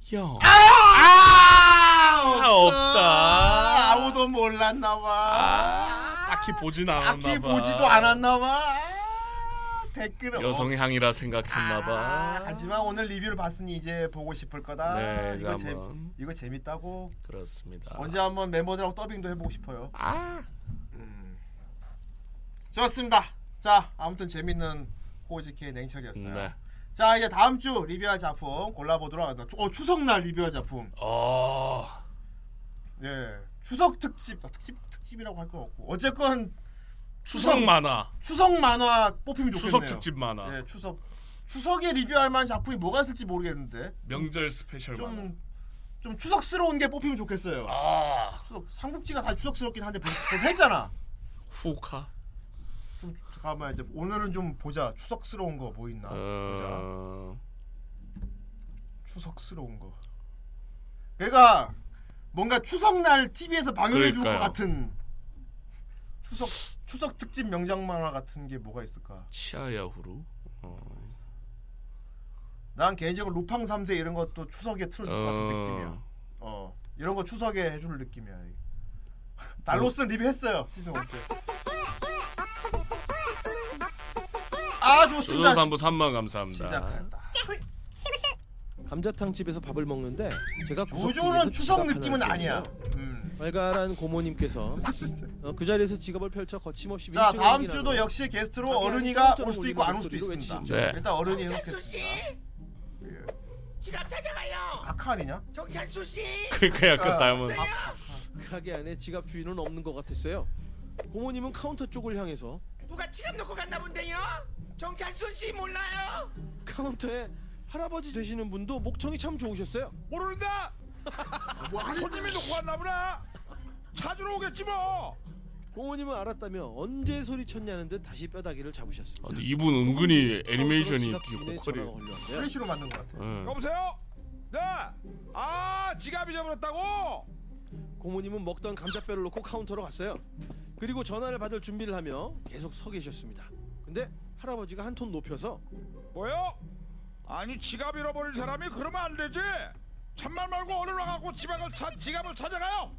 형. 아, 없어. 없다. 아무도 몰랐나 봐. 딱히 보진 않았나 딱히 봐. 보지도 않았나 봐. 아, 댓글 여성향이라 생각했나 봐. 아, 하지만 오늘 리뷰를 봤으니 이제 보고 싶을 거다. 네, 이거 재. 이거 재밌다고. 그렇습니다. 언제 한번 멤버들하고 더빙도 해보고 싶어요. 아. 음. 좋습니다. 자, 아무튼 재밌는 호지케 냉철이었어요. 네. 자, 이제 다음 주 리뷰할 작품 골라보도록 하겠습니다. 어, 추석날 리뷰할 작품. 어. 예. 추석 특집, 아, 특집 특집이라고 할건 없고. 어쨌건 추석 만화. 추석 만화 뽑히면 좋겠네요. 추석 특집 만화. 예, 추석 추석에 리뷰할 만한 작품이 뭐가 있을지 모르겠는데 명절 스페셜 만화. 좀좀 추석스러운 게 뽑히면 좋겠어요. 아. 추석 삼국지가 다 추석스럽긴 한데 벌써 했잖아. 후카. 좀 잠깐만 이제 오늘은 좀 보자. 추석스러운 거 뭐 있나? 어. 추석스러운 거. 그러니까 뭔가 추석날 TV에서 방영해 줄 것. 같은 추석 추석 특집 명장 만화 같은 게 뭐가 있을까? 치아야후루. 어. 난 개인적으로 루팡 3세 이런 것도 추석에 틀어줄 것 같은 어. 느낌이야. 어 이런 거 추석에 해줄 느낌이야. 달로스 는 리뷰했어요 시즌 1 때. 아 좋습니다. 조선산부 3만 감사합니다. 시작한다. 감자탕 집에서 밥을 먹는데 제가 구석진에서 추석 지갑 느낌은 아니야. 음. 발갈한 고모님께서 어, 그 자리에서 지갑을 펼쳐 거침없이 자 밀증을 다음 확인하며 주도 역시 게스트로 자기 어른이가 올 수도 있고 안 올 수도 목소리로 있습니다. 외치시죠. 네. 일단 어른이 해놓겠습니다. 지갑 찾아가요. 각하 아니냐? 정찬수 씨. 그러니까 약간 아, 닮은. 가게 안에 지갑 주인은 없는 것 같았어요. 고모님은 카운터 쪽을 향해서 누가 지갑 놓고 갔나 본데요? 정찬수 씨 몰라요? 카운터에 할아버지 되시는 분도 목청이 참 좋으셨어요. 모르는다. 뭐 손님이 놓고 왔나 보나. 찾으러 오겠지 뭐. 고모님은 알았다며 언제 소리쳤냐는 듯 다시 뼈다귀를 잡으셨습니다. 아, 근데 이분 은근히 애니메이션이 지갑 되게 주인의 보컬이. 플래시로 만든 것 같아. 응. 여보세요. 네. 아 지갑 잊어버렸다고. 고모님은 먹던 감자뼈를 놓고 카운터로 갔어요. 그리고 전화를 받을 준비를 하며 계속 서 계셨습니다. 근데 할아버지가 한 톤 높여서 뭐요? 아니 지갑 잃어버린 사람이 그러면 안 되지. 참말 말고 얼른 와갖고 지갑을 찾 지갑을 찾아가요.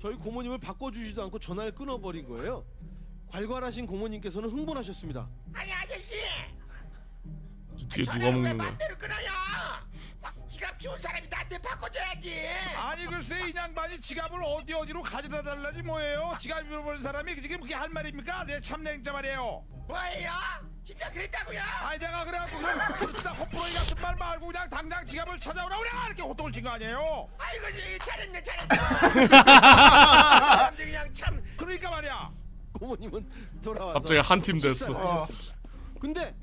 저희 고모님을 바꿔주지도 않고 전화를 끊어버린 거예요. 괄괄하신 고모님께서는 흥분하셨습니다. 아니 아저씨. 뒤에 누가 전화를 왜 먹는 거야? 맘대로 끊어요? 지갑 주운 사람이 나한테 바꿔줘야지. 아니 글쎄 이 양반이 지갑을 어디 어디로 가져다 달라지 뭐예요? 지갑 잃어버린 사람이 지금 그게 할 말입니까? 내 참 냉자 말이에요. 뭐예요? 진짜 그랬다고요? 아니 내가 그래갖고 그냥 진짜 헛부러기 같은 말 말고 그냥 당장 지갑을 찾아오라 그래 이렇게 호통을 친 거 아니에요? 아이고 이 잘했네 잘했네. 사람들이 그냥 참 그러니까 말이야 고모님은 돌아와서 갑자기 한 팀 됐어. 식사를 하셨습니다. 근데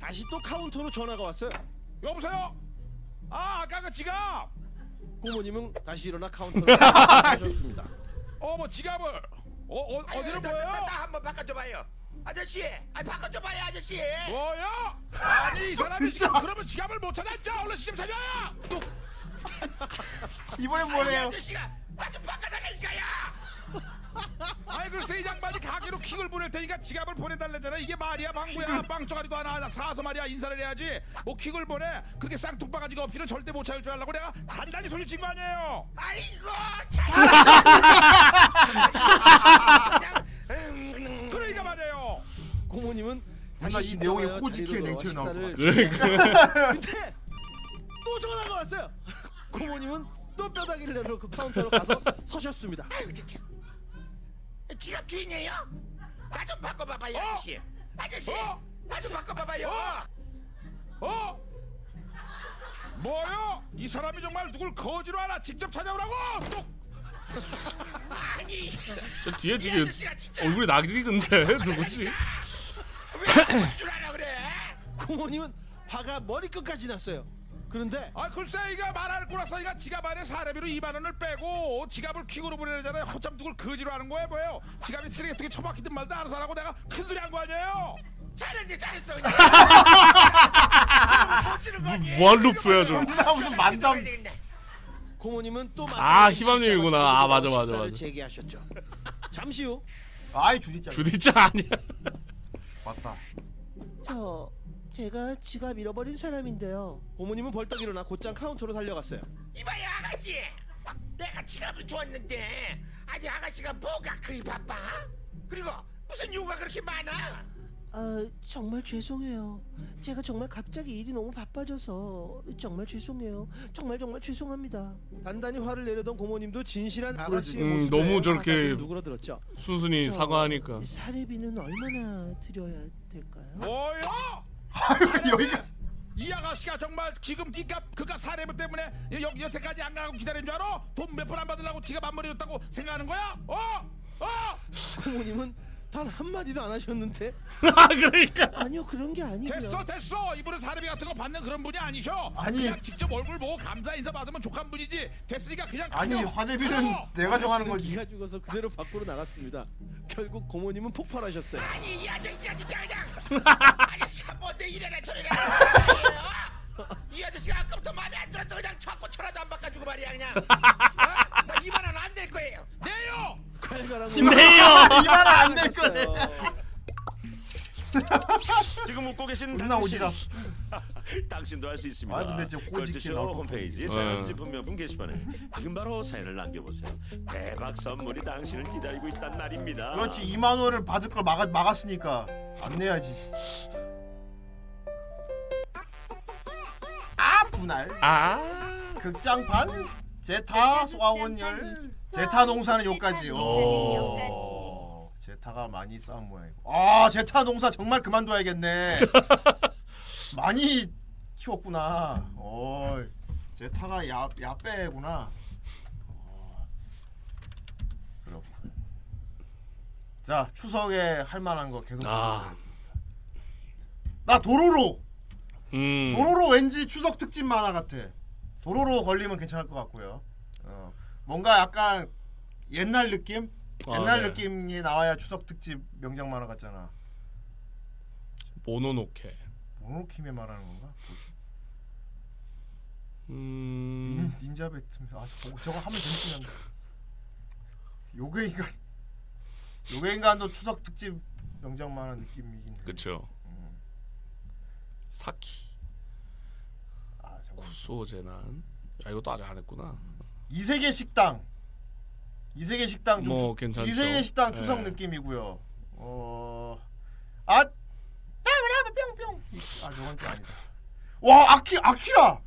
다시 또 카운터로 전화가 왔어요. 여보세요? 아 아까 그 지갑 고모님은 다시 일어나 카운터로 하셨습니다. 어뭐 지갑을 어, 어 어디로 보여요? 나 한번 바꿔줘봐요. 아저씨, 아니 바꿔줘봐요, 아저씨. 뭐야? 아니 이 사람이 지금 그러면 지갑을 못 찾았죠? 얼른 시점 찾아! 뚝! 이번엔 아니, 뭐래요? 아저씨가 나 좀 바꿔달라니까요. 아이 글쎄 이 양반이 가게로 킥을 보낼 테니까 지갑을 보내달래잖아. 이게 말이야 방구야. 빵쪼가리도 하나 사서 말이야 인사를 해야지. 뭐 킥을 보내? 그렇게 쌍뚱바가지가 없이는 절대 못 찾을 줄 알라고 내가 단단히 소리친 거 아니에요? 아이고 그러니까 말이에요. 고모님은 다시 이 내용이 호지키의 넣어 나올 것 같아. 근데 또 전화가 왔어요. 고모님은 또 뼈다귀를 내려놓고 카운터로 가서 서셨습니다. 아이고 진짜. 지갑 주인이에요? 나 좀 바꿔봐봐요, 아저씨. 아저씨, 나좀 바꿔봐봐요. 어? 뭐요? 이 사람이 정말 누굴 거지로 하나 직접 찾아오라고 뚝! 아니, 저 뒤에 되게 얼굴이 낯익은데 누구지? 줄 알아 그래? 고모님은 화가 머리끝까지 났어요. 그런데 아 글쎄 이가 말할 거라서 이가 지갑 안에 사례비로 2만 원을 빼고 지갑을 퀵으로 보내잖아요 허참 누굴 거지로 하는 거야 뭐예요 지갑이 쓰레기 통에 처박히든 말든 알아서 하라고 내가 큰소리 한 거 아니에요 잘했네, 잘했어. 그냥. 못 쓰는 거지. 무한 루프야 저. 나 무슨 만담. 고모님은 또 아, 마지막에 희망님이구나. 아, 맞아, 맞아, 식사를 맞아. 재개하셨죠. 잠시 후 아이 주디짱. 주디짱 아니야. 맞다. 저 제가 지갑 잃어버린 사람인데요. 고모님은 벌떡 일어나 곧장 카운터로 달려갔어요. 이봐요, 아가씨. 내가 지갑을 주었는데 아니 아가씨가 뭐가 그리 바빠? 그리고 무슨 요구가 그렇게 많아? 아 정말 죄송해요. 제가 정말 갑자기 일이 너무 바빠져서 정말 죄송해요. 정말 정말 죄송합니다. 단단히 화를 내려던 고모님도 진실한. 아가씨의 음, 모습에 너무 저렇게 누그러들었죠. 순순히 저 사과하니까. 사례비는 얼마나 드려야 될까요? 뭐야? 여기가 이 아가씨가 정말 지금 기값 그깟 사례비 때문에 여, 여태까지 안 가고 기다린 줄 알아? 돈 몇 푼 안 받으려고 지갑 안 버려줬다고 생각하는 거야? 어? 어? 고모님은 단 한마디도 안 하셨는데 그러니까 아니요 그런 게 아니고요. 됐어 됐어 이분은 사례비 같은 거 받는 그런 분이 아니셔 아니. 그냥 직접 얼굴 보고 감사 인사 받으면 족한 분이지 됐으니까 그냥 아니 가요. 사례비는 어. 내가 정하는 거지. 기가 죽어서 그대로 밖으로 나갔습니다. 결국 고모님은 폭발하셨어요. 아니 이 아저씨가 진짜 그냥 아저씨가 뭔데 이래라 저래라 이 아저씨가 아까부터 마음에 안 들어서 그냥 자꾸 천하도 안 바꿔주고 말이야 그냥 어? 나 2만 원 안 될 거예요 내요 칼가락 네요. 이만 안될 거네. 지금 웃고 계신 존나 당신 오지다. 당신도 할 수 있습니다. 아, 근데 저 꼬집게 걸즈쇼 나올 것 홈페이지 같아. 사연 어. 제품 명품 게시판에 지금 바로 사연을 남겨보세요. 대박 선물이 당신을 기다리고 있단 말입니다. 그렇지 2만 원을 받을 걸 막아, 막았으니까 안 내야지. 분할. 아. 극장판 제타 소아원 열 제타 농사는 요까지. 오. 제타가 많이 싸운 모양이고. 아 제타 농사 정말 그만둬야겠네. 많이 키웠구나. 어. 제타가 야 야빼구나. 어. 그렇군. 자 추석에 할 만한 거 계속. 아. 나 도로로. 음. 도로로 왠지 추석 특집 만화 같아. 도로로 걸리면 괜찮을 것 같고요. 어, 뭔가 약간 옛날 느낌? 아, 옛날 네. 느낌이 나와야 추석 특집 명작 만화 같잖아. 모노노케. 모노킴에 말하는 건가? 음. 닌, 닌자 배트맨. 아 저거, 저거 하면 재밌긴 한데. 요괴 인간. 요괴 인간도 추석 특집 명작 만화 느낌이긴 해. 그쵸. 사키. 아, 구수호 재난. 야 이것도 아직 안 했구나. 이세계 식당. 이세계 식당 좀뭐 추- 괜찮죠. 이세계 식당 추석 예. 느낌이고요. 어. 아. 뿅뿅. 아 저건 또 아니다. 와 아키 아키라.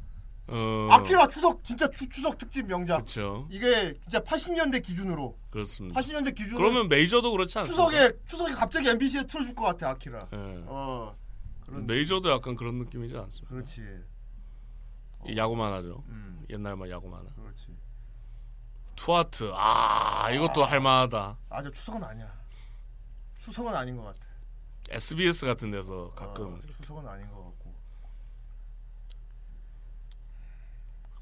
어. 아키라 추석 진짜 추, 추석 특집 명작. 그렇죠. 이게 진짜 80년대 기준으로 그렇습니다. 80년대 기준으로 그러면 메이저도 그렇지 않습니까? 추석에 추석에 갑자기 MBC에 틀어줄 것 같아 아키라. 예. 어. 그런 메이저도 약간 그런 느낌이지 않습니까? 그렇지. 이 야구 만화죠. 음. 옛날만 야구 만화. 그렇지. 투아트. 아 이것도 할만하다. 아저 추석은 아니야. 추석은 아닌 것 같아. SBS 같은 데서 가끔 어, 추석은 아닌 것 같고.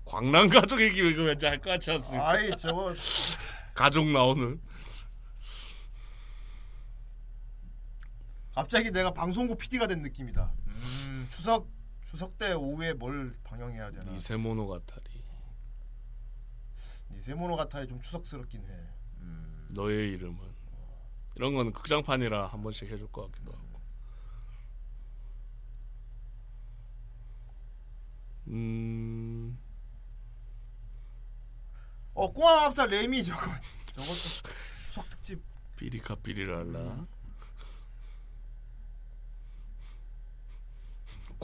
광란 가족 얘기 이거 왠지 할것 같지 않습니까? 아이 저거 가족 나오는 갑자기 내가 방송국 PD가 된 느낌이다. 음, 추석 추석 때 오후에 뭘 방영해야 되나? 니세모노 가타리. 니세모노 가타리 좀 추석스럽긴 해. 너의 이름은. 이런 건 극장판이라 한 번씩 해줄 것 같기도 하고. 음. 어 꼬마 밥사 레미 저거 저것도 추석 특집. 삐리카 삐리랄라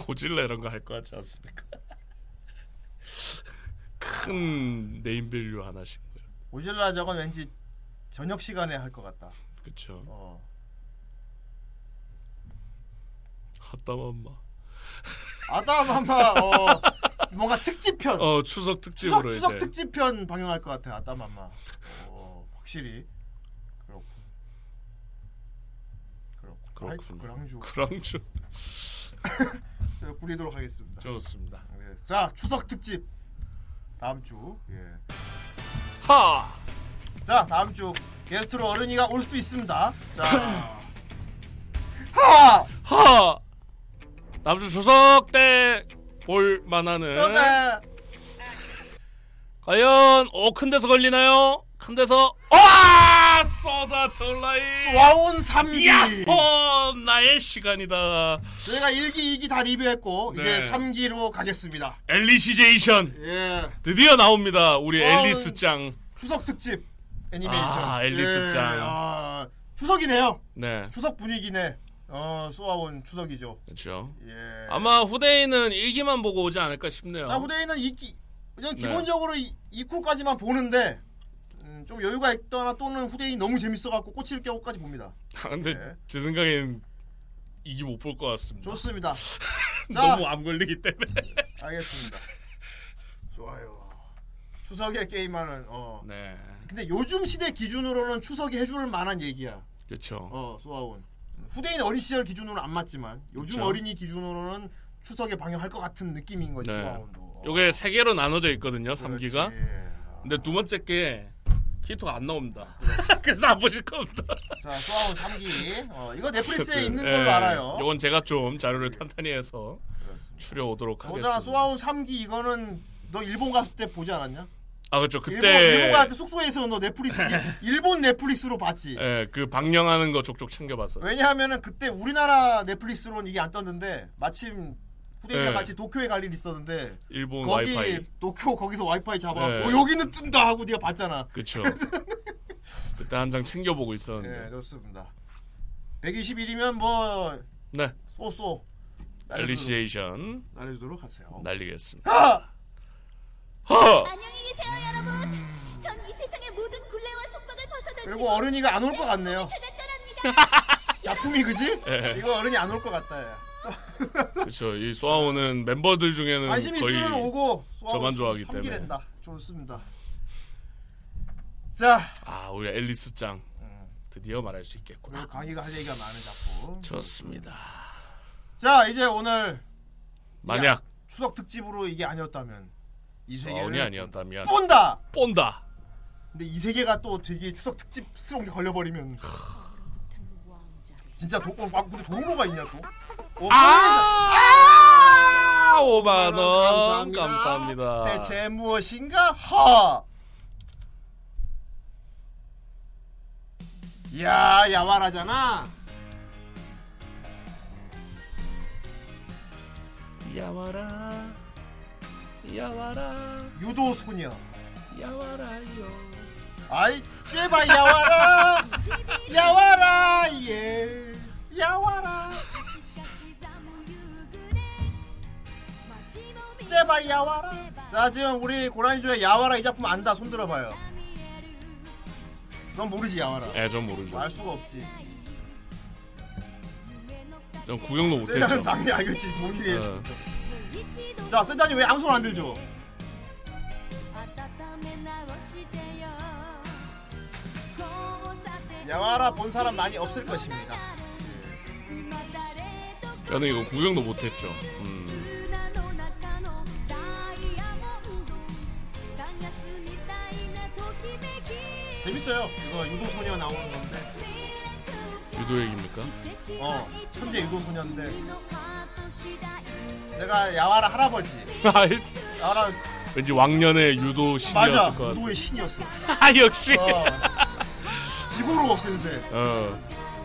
고질라 이런 거할것 같지 않습니까? 큰 네임밸류 하나씩 오질라 저건 왠지 저녁 시간에 할 것 같다. 그쵸 어. 핫다맘마 아따맘마 어 뭔가 특집편. 어 추석 특집으로 추석, 추석 특집편 방영할 것 같아. 아따맘마. 어 확실히 그렇고. 그렇고. 그렇군요. 그랑주. 그랑주 제가 꾸리도록 하겠습니다. 좋습니다. 네. 자 추석 특집 다음 주. 예. 하. 자 다음 주 게스트로 어른이가 올 수도 있습니다. 자. 하. 하. 다음 주 추석 때 볼 만하는 네. 과연 오큰 데서 걸리나요? 큰 데서 와 쏟아 졸라이 쏘아온 삼기. 야호 나의 시간이다. 저희가 1기, 2기 다 리뷰했고 네. 이제 3기로 가겠습니다. 앨리시제이션 예. 드디어 나옵니다. 우리 어, 앨리스 짱. 추석 특집 애니메이션. 아, 앨리스 예. 짱. 아, 추석이네요. 네. 추석 분위기네. 어, 쏘아온 추석이죠. 그렇죠. 예. 아마 후대인은 일기만 보고 오지 않을까 싶네요. 자, 후대인은 2기 그냥 네. 기본적으로 이 2쿠까지만 보는데 음, 좀 여유가 있거나 또는 후대인 너무 재밌어갖고 꽂힐 경우까지 봅니다. 아, 근데 네. 제 생각엔 이기 못 볼 것 같습니다. 좋습니다. 자. 너무 암 걸리기 때문에. 알겠습니다. 좋아요. 추석에 게임하는 어. 네. 근데 요즘 시대 기준으로는 추석이 해줄 만한 얘기야. 그렇죠. 어, 소아온. 후대인 어린 시절 기준으로는 안 맞지만 요즘 그쵸. 어린이 기준으로는 추석에 방영할 것 같은 느낌인 거지. 네. 소아온도. 요게 세 개로 나눠져 있거든요. 그렇지. 3기가. 근데 두 번째 게 키토가 안 나옵니다. 그래서 안 보실 겁니다. 자, 소아온 3기. 어, 이거 넷플릭스에 있는 예, 걸로 알아요. 요건 제가 좀 자료를 탄탄히 해서 추려 오도록 더군다나 하겠습니다. 소아온 3기 이거는 너 일본 갔을 때 보지 않았냐? 아 그렇죠. 그때 일본 갔을 때 숙소에서 너 넷플릭스 일본 넷플릭스로 봤지. 예, 그 방영하는 거 족족 챙겨봤어. 왜냐하면은 그때 우리나라 넷플릭스로는 이게 안 떴는데 마침 후대인이랑 네. 같이 도쿄에 갈 일이 있었는데 일본 거기 와이파이. 도쿄 거기서 와이파이 잡아갖고 네. 어, 여기는 뜬다 하고 네가 봤잖아. 그렇죠. 그때 한 장 챙겨보고 있었는데. 네 좋습니다. 121이면 뭐 네. 쏘쏘 알리시에이션 날려주도록 하세요. 날리겠습니다. 하! 하! 안녕히 계세요, 여러분. 전 이 세상의 모든 굴레와 속박을 벗어던지고 그리고 어른이가 안 올 것 같네요. 작품이 그지? 네. 이거 어른이 안 올 것 같다. 야. 그렇죠. 이 소아오는 멤버들 중에는 관심 거의 있으면 오고 저만 좋아하기 때문에. 삼기랜다. 좋습니다. 자, 아 우리 앨리스 짱 드디어 말할 수 있겠구나. 오늘 강의가 할 얘기가 많은 작품. 좋습니다. 자, 이제 오늘 만약 이 추석 특집으로 이게 아니었다면 이 세계를 아니었다면 본다. 본다. 근데 이 세계가 또 되게 추석 특집스러운 게 걸려버리면 진짜 도, 어, 막 우리 도로가 있냐 또? 어, 아, 5만 원 감사합니다. 감사합니다. 대체 무엇인가? 허. 야, 야와라잖아. 야와라 야와라 유도 소녀. 야와라요. 아이, 제발 야와라. 야와라. 예. 야와라. 제발 야와라. 자, 지금 우리 고라니조의 야와라 이 작품 안다. 손 들어봐요. 넌 모르지 야와라. 예, 전 모르죠. 알 수가 없지. 전 구경도 못했죠. 세자는 당연히 알겠지. 뭔 일이 예. 했어. 자, 세자님 왜 아무 손안 들죠? 야와라 본 사람 많이 없을 것입니다. 저는 이거 구경도 못했죠. 음. 재밌어요. 이거 유도 소녀 나오는 건데. 유도 얘기입니까? 어, 천재 유도 소녀인데. 내가 야와라 할아버지. 아이, 야와라 왠지 왕년의 유도 맞아. 신이었을 것 같아. 유도의 신이었어. 아 역시. 어. 지구로 센세. 어.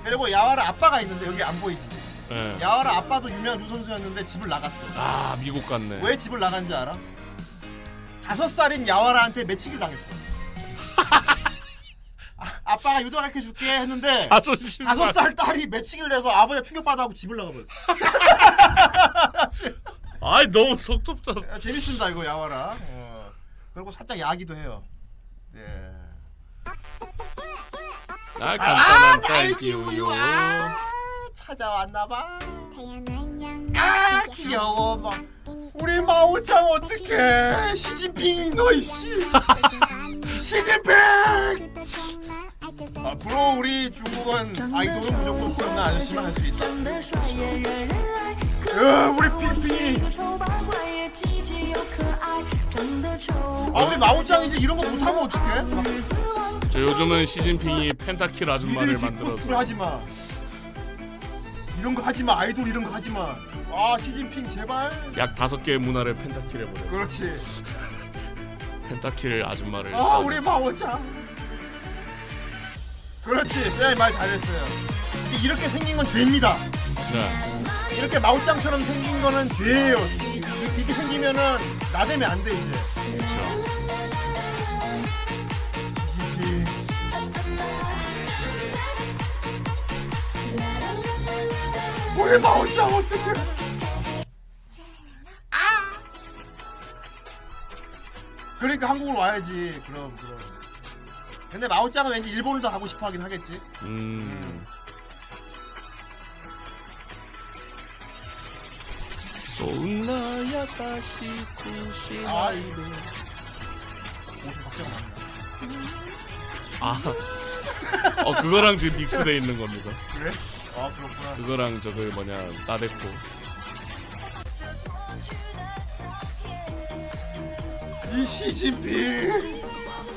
그리고 야와라 아빠가 있는데 여기 안 보이지. 예. 야와라 아빠도 유명한 유도 선수였는데 집을 나갔어. 아 미국 갔네. 왜 집을 나간지 알아? 다섯 살인 야와라한테 매치기를 당했어. 아, 아빠가 유도 가르쳐 줄게 했는데 자존심 다섯 살 딸이 매치기를 해서 아버지가 충격받아하고 집을 나가버렸어. 아이 너무 속 좁잖아. 야, 재밌습니다 이거 야와라. 어. 그리고 살짝 야기도 해요. 예. 아 간단한 딸기 딸기 우유. 아, 찾아왔나봐. 아 귀여워 막 우리 마오짱 어떡해 시진핑 너이씨 시진핑 앞으로 우리 중국은 아이돌은 무조건 소연나 아저씨만 할 수 있다. 야 우리 핑핑이 아 우리 마오짱 이제 이런 거 못하면 어떡해? 저 요즘은 시진핑이 펜타킬 아줌마를 만들어서. 그걸 하지 마. 이런 거 하지 마. 아이돌 이런 거 하지 마. 아 시진핑 제발. 약 다섯 개의 문화를 펜타킬 해 버려. 그렇지. 펜타킬 아줌마를. 아 우리 마오짱 그렇지. 쌤이 말 잘했어요. 이- 이렇게 생긴 건 죄입니다. 네. 이렇게 마오짱처럼 생긴 거는 죄예요. 이- 이렇게 생기면은 나대면 안 돼 이제. 그렇죠. 우리 마오짱 어떡해? 그러니까 한국으로 와야지. 그럼 그럼 근데 마오짱은 왠지 일본을 더 가고 싶어 하긴 하겠지 음. 아, 박자가 아. 어 그거랑 지금 믹스돼 있는 겁니다. 그래? 아 그렇구나 그거랑 저거 뭐냐 나데코. 이 시진핑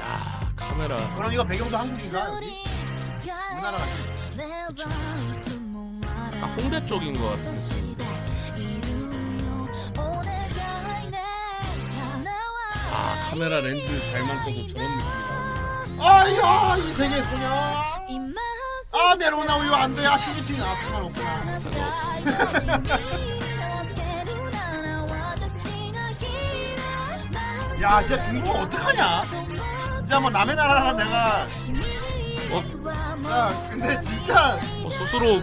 야 카메라. 그럼 이거 배경도 한국인가 여기? 우리나라 같지? 아 홍대 쪽인 것 같아. 아 카메라 렌즈 잘만 써도 저런 느낌이다. 아야 이 세계 소녀 아 메로나 우유 안돼 아 시진핑 아 상관없구나 야 이제 중국 어떡하냐? 진짜 뭐 남의 나라라 내가. 야 근데 진짜. 어, 스스로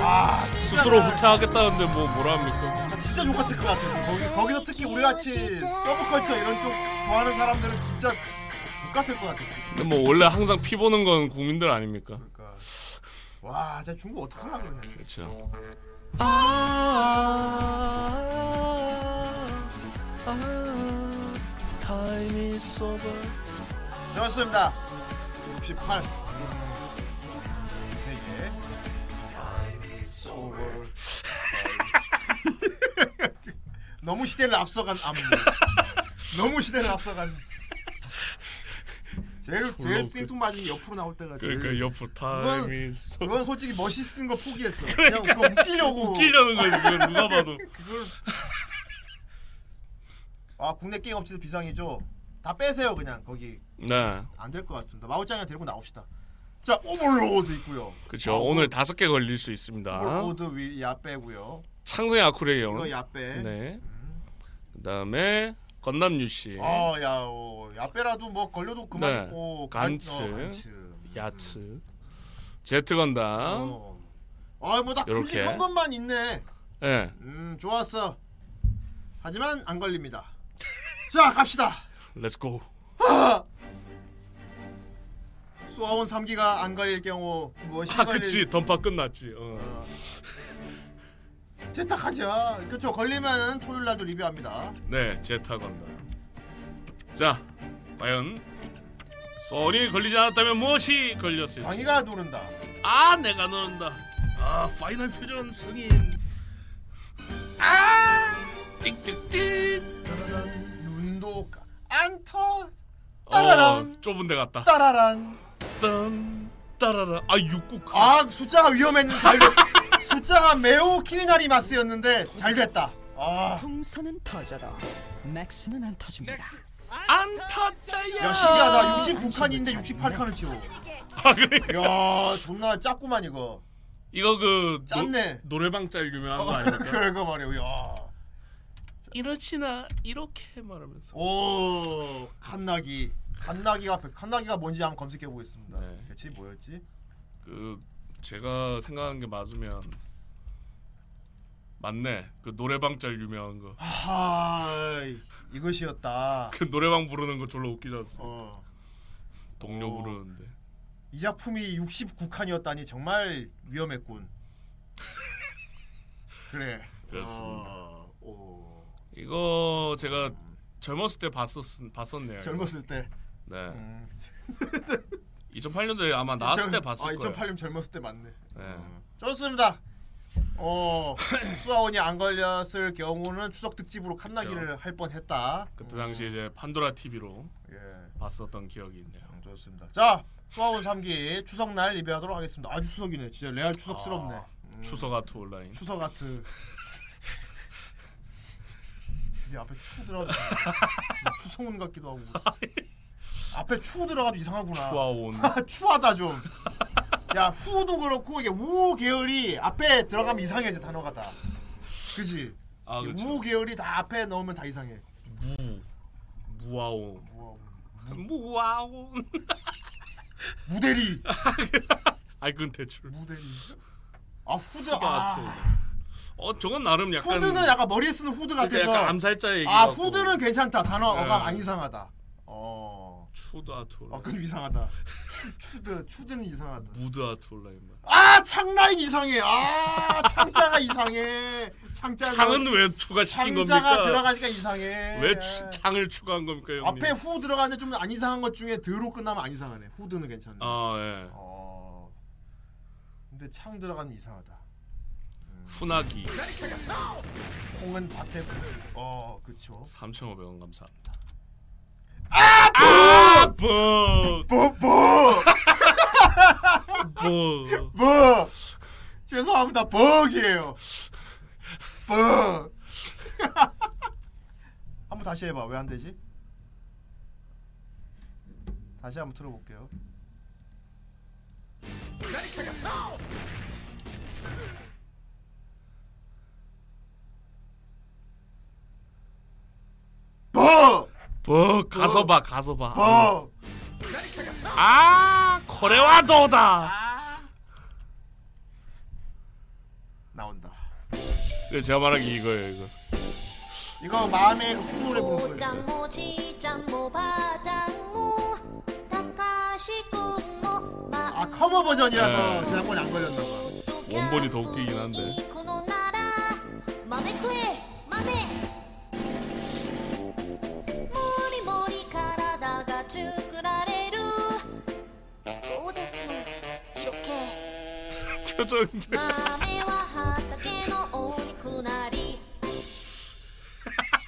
아 스스로 후퇴하겠다는데 뭐 뭐라 합니까? 진짜 욕 같을 것 같아. 거기, 거기서 특히 우리 같이 서브컬처 이런 쪽 좋아하는 사람들은 진짜 욕 같을 것 같아. 근데 뭐 원래 항상 피 보는 건 국민들 아닙니까? 와 진짜 중국 어떡하려고 그래 그렇죠. Time is over. 좋습니다. 68 세계 너무 시대를 앞서간 안무 너무 시대를 앞서간. 제일 제일 생뚱맞은 게 옆으로 나올 때가 제일 그러니까 옆으로 그건, 타임이 그건 솔직히 멋있는 거 포기했어. 그러니까 그냥 그거 웃기려고. 웃기려는 거지 그건 누가 봐도. 그걸 아 국내 게임 업체도 비상이죠 다 빼세요 그냥 거기 네. 안 될 것 같습니다 마오짱이 데리고 나옵시다 자 오버로드 있고요 그렇죠. 아, 오늘 다섯 개 걸릴 수 있습니다. 오버로드 위 야 빼고요 창성의 아쿠레이온. 이거 야 빼. 네. 그다음에 건담 유씨. 어, 야, 어, 야빼라도 뭐 걸려도 그만. 네. 어, 간츠, 간- 어, 간츠. 야츠, 제트 건담. 어. 아, 뭐다 요렇게. 큼직한 것만 있네. 예. 음, 좋았어. 하지만 안 걸립니다. 자, 갑시다. Let's go. 아! 소아온 3기가 안 걸릴 경우 무엇이 아, 걸릴 그치. 던파 끝났지. 어. 세탁하죠. 그렇죠. 걸리면 토요일 날도 리뷰합니다. 네, 제타 건담. 자, 과연 소아온이 걸리지 않았다면 무엇이 걸렸을지. 광희가 노른다. 아, 내가 노른다. 아, 파이널 퓨전 승인. 아, 띡띡띡. 눈도 까- 안 터. 따라란. 어, 좁은 데 갔다. 따라란. 딴 따라란. 아, 육국. 아 숫자가 위험했는데 잘 됐. 숫자가 매우 키리나리 마스였는데 잘 됐다. 아. 풍선은 터져도 맥스는 안 터집니다. 안 터져요. 야 신기하다. 69칸인데 68칸을 치고. 아 그래? 야 존나 짰구만 이거. 이거 그 짰네. 노, 노래방 짤 유명한 거 아닙니까? 그러거 말이야. 야. 이렇지나 이렇게 말하면서. 오 칸나기. 칸나기가 칸나기가 뭔지 한번 검색해 보겠습니다. 대체 뭐였지? 그 제가 생각하는 게 맞으면 맞네. 그 노래방 짤 유명한 거. 아 이것이었다. 그 노래방 부르는 거 졸라 웃기지 않습니까? 어. 동료 어. 부르는데. 이 작품이 69칸이었다니 정말 위험했군. 그래. 그렇습니다. 어, 오. 이거 제가 젊었을 때 봤었 봤었네요. 젊었을 때. 네. 음. 2008년도에 아마 나왔을 이천- 때 봤을 아, 거예요. 2008년 젊었을 때 맞네. 네. 좋습니다. 어 수아원이 안 걸렸을 경우는 추석 특집으로 그렇죠. 칸나기를 할 뻔했다. 그때 당시 이제 판도라 TV로 예. 봤었던 기억이 있네요. 좋습니다. 자 수아원 3기 추석날 리뷰하도록 하겠습니다. 아주 추석이네. 진짜 레알 추석스럽네. 음. 추석 아트 온라인. 추석 아트. 되게 앞에 추 들어가도 추성운 같기도 하고. 앞에 추 들어가도 이상하구나. 추아온. 추하다 좀. 야 후도 그렇고 이게 우 계열이 앞에 들어가면 이상해져 단어가 다. 그지? 아. 우 계열이 다 앞에 넣으면 다 이상해. 무 무아온. 무아온. 무대리. 아이 그건 대출. 무대리. 아 후드. 후드 아. 어 저건 나름 약간 후드는 약간 머리에 쓰는 후드 그러니까 같아서. 약간 암살자 얘기 아 같고. 후드는 괜찮다. 단어가 네. 안 이상하다. 어. 추드 아트 아. 그건 이상하다. 추, 추드 추드는 이상하다. 무드 아트 온라인. 아 창라인 이상해. 아 창자가 이상해. 창자가 창은 왜 추가시킨 창자가 겁니까? 들어가니까 이상해. 왜 추- 창을 추가한 겁니까 형님? 앞에 후 들어가는데 좀 안 이상한 것 중에 드로 끝나면 안 이상하네. 후드는 괜찮네. 아 예. 어. 근데 창 들어가는 이상하다. 훈하기 콩은 밭에 어 그쵸. 3,500원 감사합니다. 아! 아! 뭐! 뭐! 뭐! 뭐! 뭐! 죄송합니다. 버기예요. 버. 한번 다시 해봐. 왜 안 되지? 다시 한번 틀어볼게요. 뭐? 가서 봐 가서 봐. 뭐? 아 코레와 도다. 나온다. 그 제가 말한 게 이거예요 이거. 이거 마음의 큰 노래 부르는 거예요. 짬모 지짬모 바짬모 다카시꿈모 마 아 커버 버전이라서 네. 지난번에 안 걸렸나 봐. 원본이 더 웃기긴 한데. 이코노나라 마메쿠에 마메 作られる壮絶の色気 표정. 豆は畑のお肉なり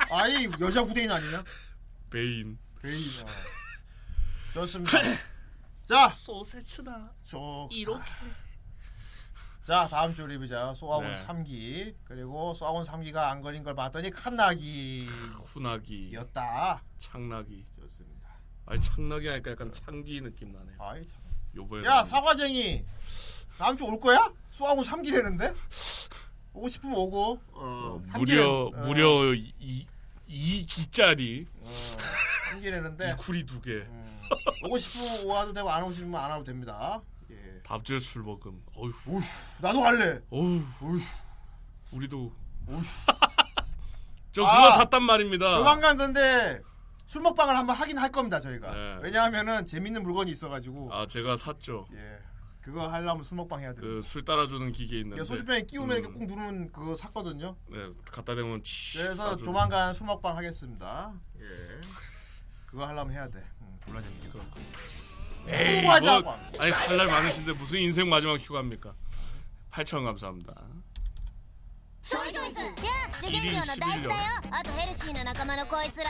아이 여자 후대인 아니냐? 베인. 베인. 아. 좋습니다. 자, 소세츠다. 저 이렇게. 자 다음 주 리뷰자 소아원 네. 3기 그리고 소아원 3기가 안 걸린 걸 봤더니 칸나기 훈하기. 였다. 창나기. 아니 창나기 하니까 약간 창기 느낌 나네. 아이 요번에. 야 사과쟁이 다음 주 올 거야? 소아원 3기라는데? 오고 싶으면 오고. 어, 무려 삼기는, 어. 무려 이 2기짜리 한개 내는데 구리 두 개. 오고 싶으면 와도 되고 안 오고 싶으면 안 와도 됩니다. 예. 밥주에 술 먹음. 어휴. 오휴, 나도 갈래. 어휴. 어휴. 우리도. 어휴. 저 아, 그거 샀단 말입니다. 조만간 근데 술 먹방을 한번 하긴 할 겁니다 저희가. 네. 왜냐하면은 재밌는 물건이 있어가지고. 아 제가 샀죠. 예. 그거 하려면 술 먹방 해야 돼. 그술 따라주는 기계 있는데. 소주병에 끼우면 음, 이렇게 꾹 누르면 그거 샀거든요. 네, 갖다 대면 치. 그래서 쏴주는. 조만간 술 먹방 하겠습니다. 예. 그거 하려면 해야 돼. 음, 졸라 재밌게. 에이. 뭐, 아니 살날 많으신데 무슨 인생 마지막 휴가입니까? 8천 감사합니다. ソイジョイズや主原料の大豆だよあとヘルシーな仲間のこいつら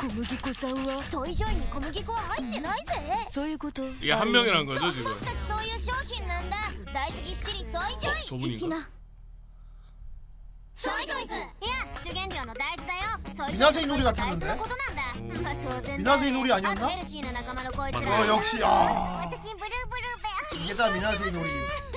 小麦粉さんはソイジョイに小麦粉は入ってないぜそういうこと 이게 한 명이란 거죠 지금? 僕たちそういう商品なんだ大豆ぎっしりソイジョイ 저분인가? 的なソイジョイズいや主原料の大豆だよソイジョイ 미나세이 놀이가 大豆 탔는데? のことなんだまあ当然だよね 미나세이 놀이 あ 아니었나? とヘルシーな仲間のこいつら 어, 역시, 아. 私ブルーブルーベア 이게 다 미나세이 놀이.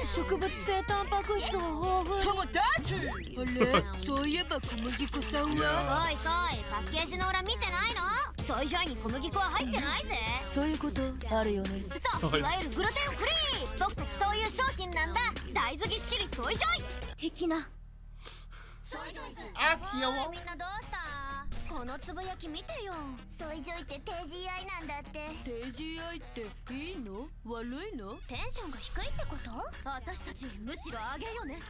植物性タンパク質豊富友達あれそういえば小麦粉さんはソイソイパッケージの裏見てないのソイジョイに小麦粉は入ってないぜそういうことあるよねそういわゆるグルテンフリー僕たちそういう商品なんだ大豆ぎっしりソイジョイ的な ソイジョイズあひよみんなどうした？このつぶやき見てよ。ソイジョイって低 GI なんだって。低 GI っていいの？悪いの？テンションが低いってこと？私たちむしろあげよね。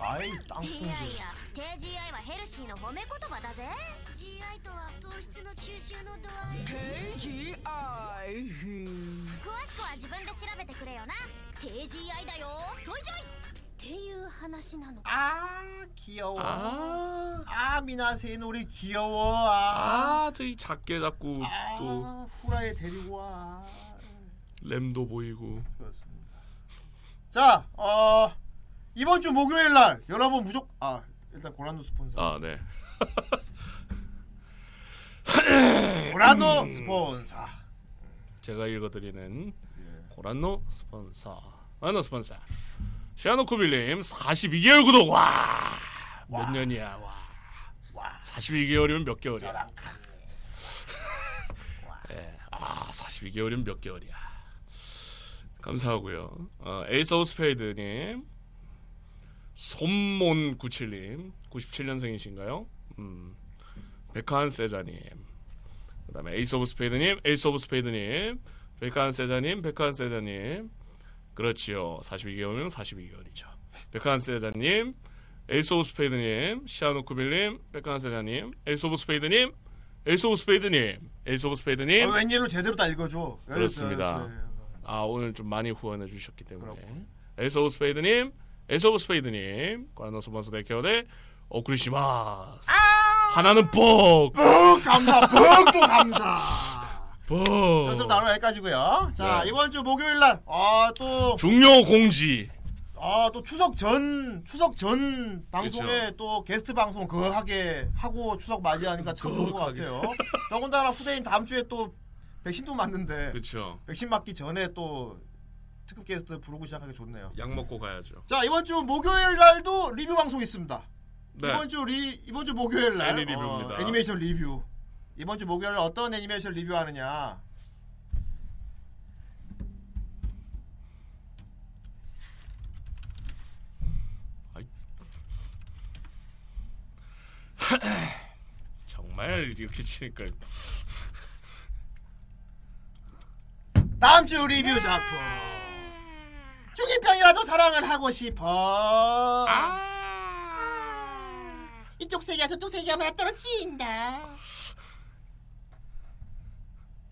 はい。はいはいはいいやいや低 GI はヘルシーの褒め言葉だぜ。GI とは糖質の吸収の度合い。低 GI 詳しくは自分で調べてくれよな。低 GI だよ。ソイジョイ。っていう あー、귀여워 아, 아 미나세의 노래 귀여워. 아, 아, 저기 작게 자꾸 또 후라이 데리고 와. 램도 보이고. 그렇습니다. 자, 어, 이번 주 목요일 날 여러분 무조건 아 일단 고란노 스폰서. 아, 네. 고란노 스폰서. 제가 읽어드리는 예. ご覧のスポンサー. ご覧のスポンサー. 시아노쿠빌님 42개월 구독. 와. 몇 년이야. 와. 42개월이면 몇 개월이야? 예. 아, 42개월이면 몇 개월이야? 감사하고요. 어, 에이스 오브 스페이드님, 손몬97님, 97년생이신가요? 음, 백한 세자님, 그 다음에 에이스 오브 스페이드님, 에이스 오브 스페이드님, 백한 세자님, 백한 세자님, 그렇지요. 42개월이면 42개월이죠. 백한 세자님, 에이스 오브 스페이드님, 시아노쿠빌님, 백한 세자님, 에이스 오브 스페이드님, 에이스 오브 스페이드님, 에이스 오브 스페이드님, 어, 웬일로 제대로 다 읽어줘. 그렇습니다. 그렇지. 아 오늘 좀 많이 후원해 주셨기 때문에 에이스 오브 스페이드님, 에이스 오브 스페이드님, ご覧のスポンサー 提供でお送りします. 하나는 뻑. 뻑 감사. 뻑또 감사. 뻑. 그래서 나는 여기까지고요. 자 네. 이번 주 목요일 날, 아 또 중요 공지. 아 또 추석 전 추석 전 방송에 그렇죠. 또 게스트 방송 거하게 하고 추석 맞이하니까 참 좋은 것. 같아요. 더군다나 후대인 다음 주에 또 백신도 맞는데 그렇죠. 백신 맞기 전에 또 특급 게스트 부르고 시작하기 좋네요. 약 먹고 가야죠. 자 이번 주 목요일 날도 리뷰 방송 있습니다. 네. 이번 주 리, 이번 주 목요일 날 애니 리뷰입니다. 어, 애니메이션 리뷰. 이번 주 목요일 날 어떤 애니메이션 리뷰하느냐? 정말 이렇게 치니까 다음 주 리뷰 작품. 중이병이라도 사랑을 하고 싶어. 이쪽 세계와 저쪽 세계가 맞떨어 지인다.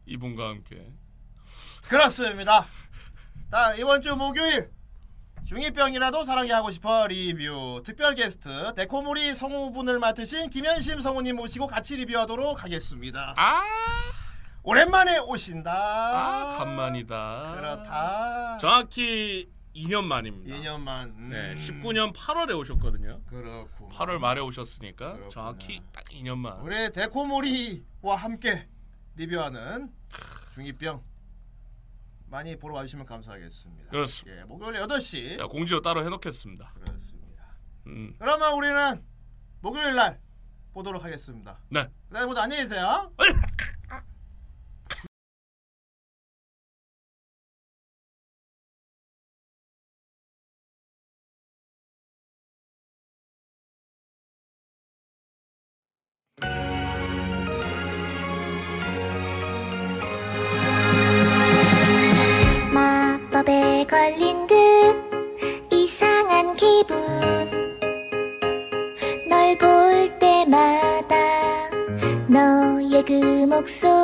이분과 함께 그렇습니다. 자 이번 주 목요일 중이병이라도 사랑이 하고 싶어 리뷰 특별 게스트 데코모리 성우분을 맡으신 김현심 성우님 모시고 같이 리뷰하도록 하겠습니다. 오랜만에 오신다. 아 간만이다. 그렇다. 정확히 2년 만입니다. 2년 만. 음. 네, 19년 8월에 오셨거든요. 그렇고. 8월 말에 오셨으니까 정확히 딱 2년 만. 우리 데코모리와 함께 리뷰하는 중이병 많이 보러 와주시면 감사하겠습니다. 그렇습니다. 예, 목요일 8시. 자, 공지도 따로 해놓겠습니다. 그렇습니다. 음, 그러면 우리는 목요일 날 보도록 하겠습니다. 네. 네, 모두 안녕히 계세요. 그 목소리